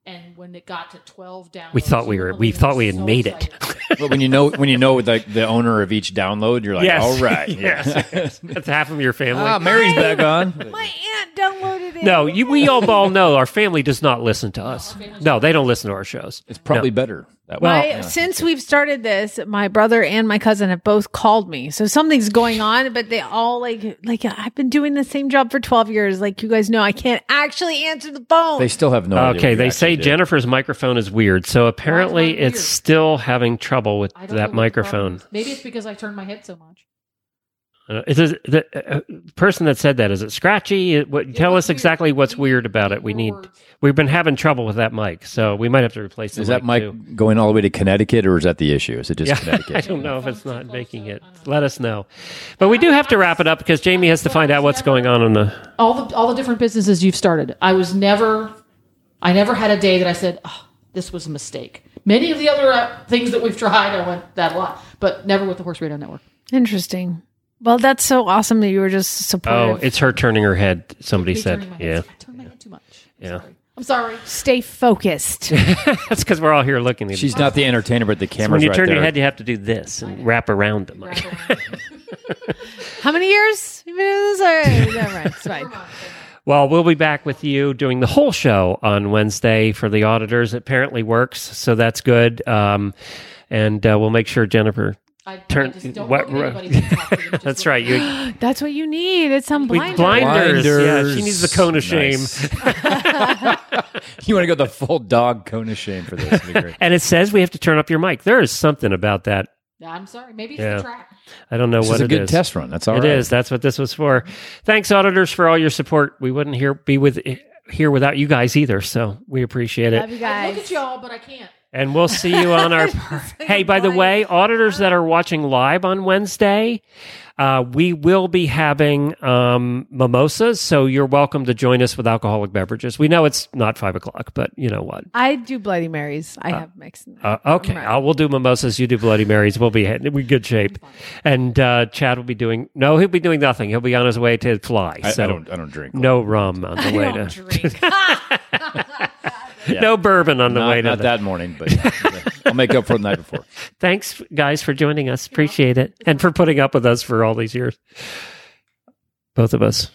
And when it got to 12 downloads,
We thought we were.
were
We thought we had
so
made it.
But [LAUGHS] when you know when you know the the owner of each download, you're like,
yes.
all right, [LAUGHS]
yes. yes. That's half of your family.
Ah, Mary's back on.
My aunt downloaded it.
No, you, we all [LAUGHS] all know our family does not listen to us. No, they don't listen to our shows.
It's probably
No.
better that
Well,
way.
My, since we've started this, my brother and my cousin have both called me. So something's going on, but they all like, like uh, I've been doing the same job for 12 years. Like you guys know, I can't actually answer the phone.
They still have no idea.
Okay, they say
did.
Jennifer's microphone is weird, so apparently
weird?
it's still having trouble with
I don't know
that microphone.
Maybe it's because I turned my head so much.
Uh, is it, the uh, person that said that is it scratchy? It, what, tell us
weird.
exactly what's weird about it. We need. We've been having trouble with that mic, so we might have to replace the
Is that mic
too.
going all the way to Connecticut, or is that the issue? Is it just
Yeah, [LAUGHS]
Connecticut?
I don't know if it's not making it. Let us know. But we do have to wrap it up because Jamie has to find out what's going on in the.
All the all the different businesses you've started. I was never, I never had a day that I said, oh, "This was a mistake." Many of the other uh, things that we've tried, I went that a lot, but never with the Horse Radio Network.
Interesting. Well, that's so awesome that you were just
supporting
Oh,
it's her turning her head. Somebody
Me
said,
turning my head.
"Yeah,
I turned my head too much. I'm
Yeah.
sorry. I'm sorry.
Stay focused. [LAUGHS]
that's because we're all here looking." at
She's not the entertainer, but the
So
camera's
when you
right
turn
there.
your head, you have to do this and wrap around the mic. [LAUGHS]
How many years? you been doing this? All right, [LAUGHS] never mind. It's fine.
Well, we'll be back with you doing the whole show on Wednesday for the auditors. It apparently works, so that's good. Um, and uh, we'll make sure Jennifer
I,
turn.
I just don't
what-
look at anybody to talk to them, [LAUGHS]
that's
look
right. You [GASPS]
That's what you need. It's some
we-
blind.
blinders. Yeah, she needs the cone of shame.
Nice. [LAUGHS] you want to go the full dog cone of shame for this? It'd be great.
And it says we have to turn up your mic. There is something about that.
I'm sorry. Maybe it's
Yeah.
the track.
I don't know
This
what
is a
it
good
is.
test run. That's all
It
right.
is. That's what this was for. Thanks, auditors, for all your support. We wouldn't here be with eh, here without you guys either. So we appreciate it.
Love you
I
guys.
look at y'all, but I can't.
And we'll see you on our. [LAUGHS] hey, by the way, auditors that are watching live on Wednesday, uh, we will be having um, mimosas. So you're welcome to join us with alcoholic beverages. We know it's not five o'clock, but you know what?
I do Bloody Marys. I have mixed.
Uh, okay,
Right.
I will do mimosas. You do Bloody Marys. We'll be in we good shape. And uh, Chad will be doing. No, he'll be doing nothing. He'll be on his way to fly.
I,
so
I don't. I don't drink.
no rum on the
I
way
don't
to. [LAUGHS] [LAUGHS]
drink. [LAUGHS]
Yeah.
No bourbon on the
not,
way to.
not
the-
that morning, but I'll make up for the night before. [LAUGHS]
Thanks, guys, for joining us. Appreciate it, and for putting up with us for all these years. Both of us.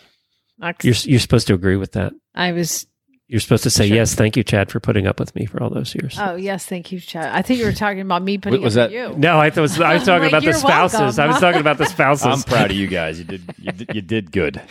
You're you're supposed to agree with that.
I was.
You're supposed to say
Sure.
yes. Thank you, Chad, for putting up with me for all those years.
Oh yes, thank you, Chad. I think you were talking about me putting
was
up
that-
with you.
no, I was I was [LAUGHS] talking
Like,
about the spouses.
welcome.
I was talking about the spouses.
I'm proud of you guys. You did. You did, you did good.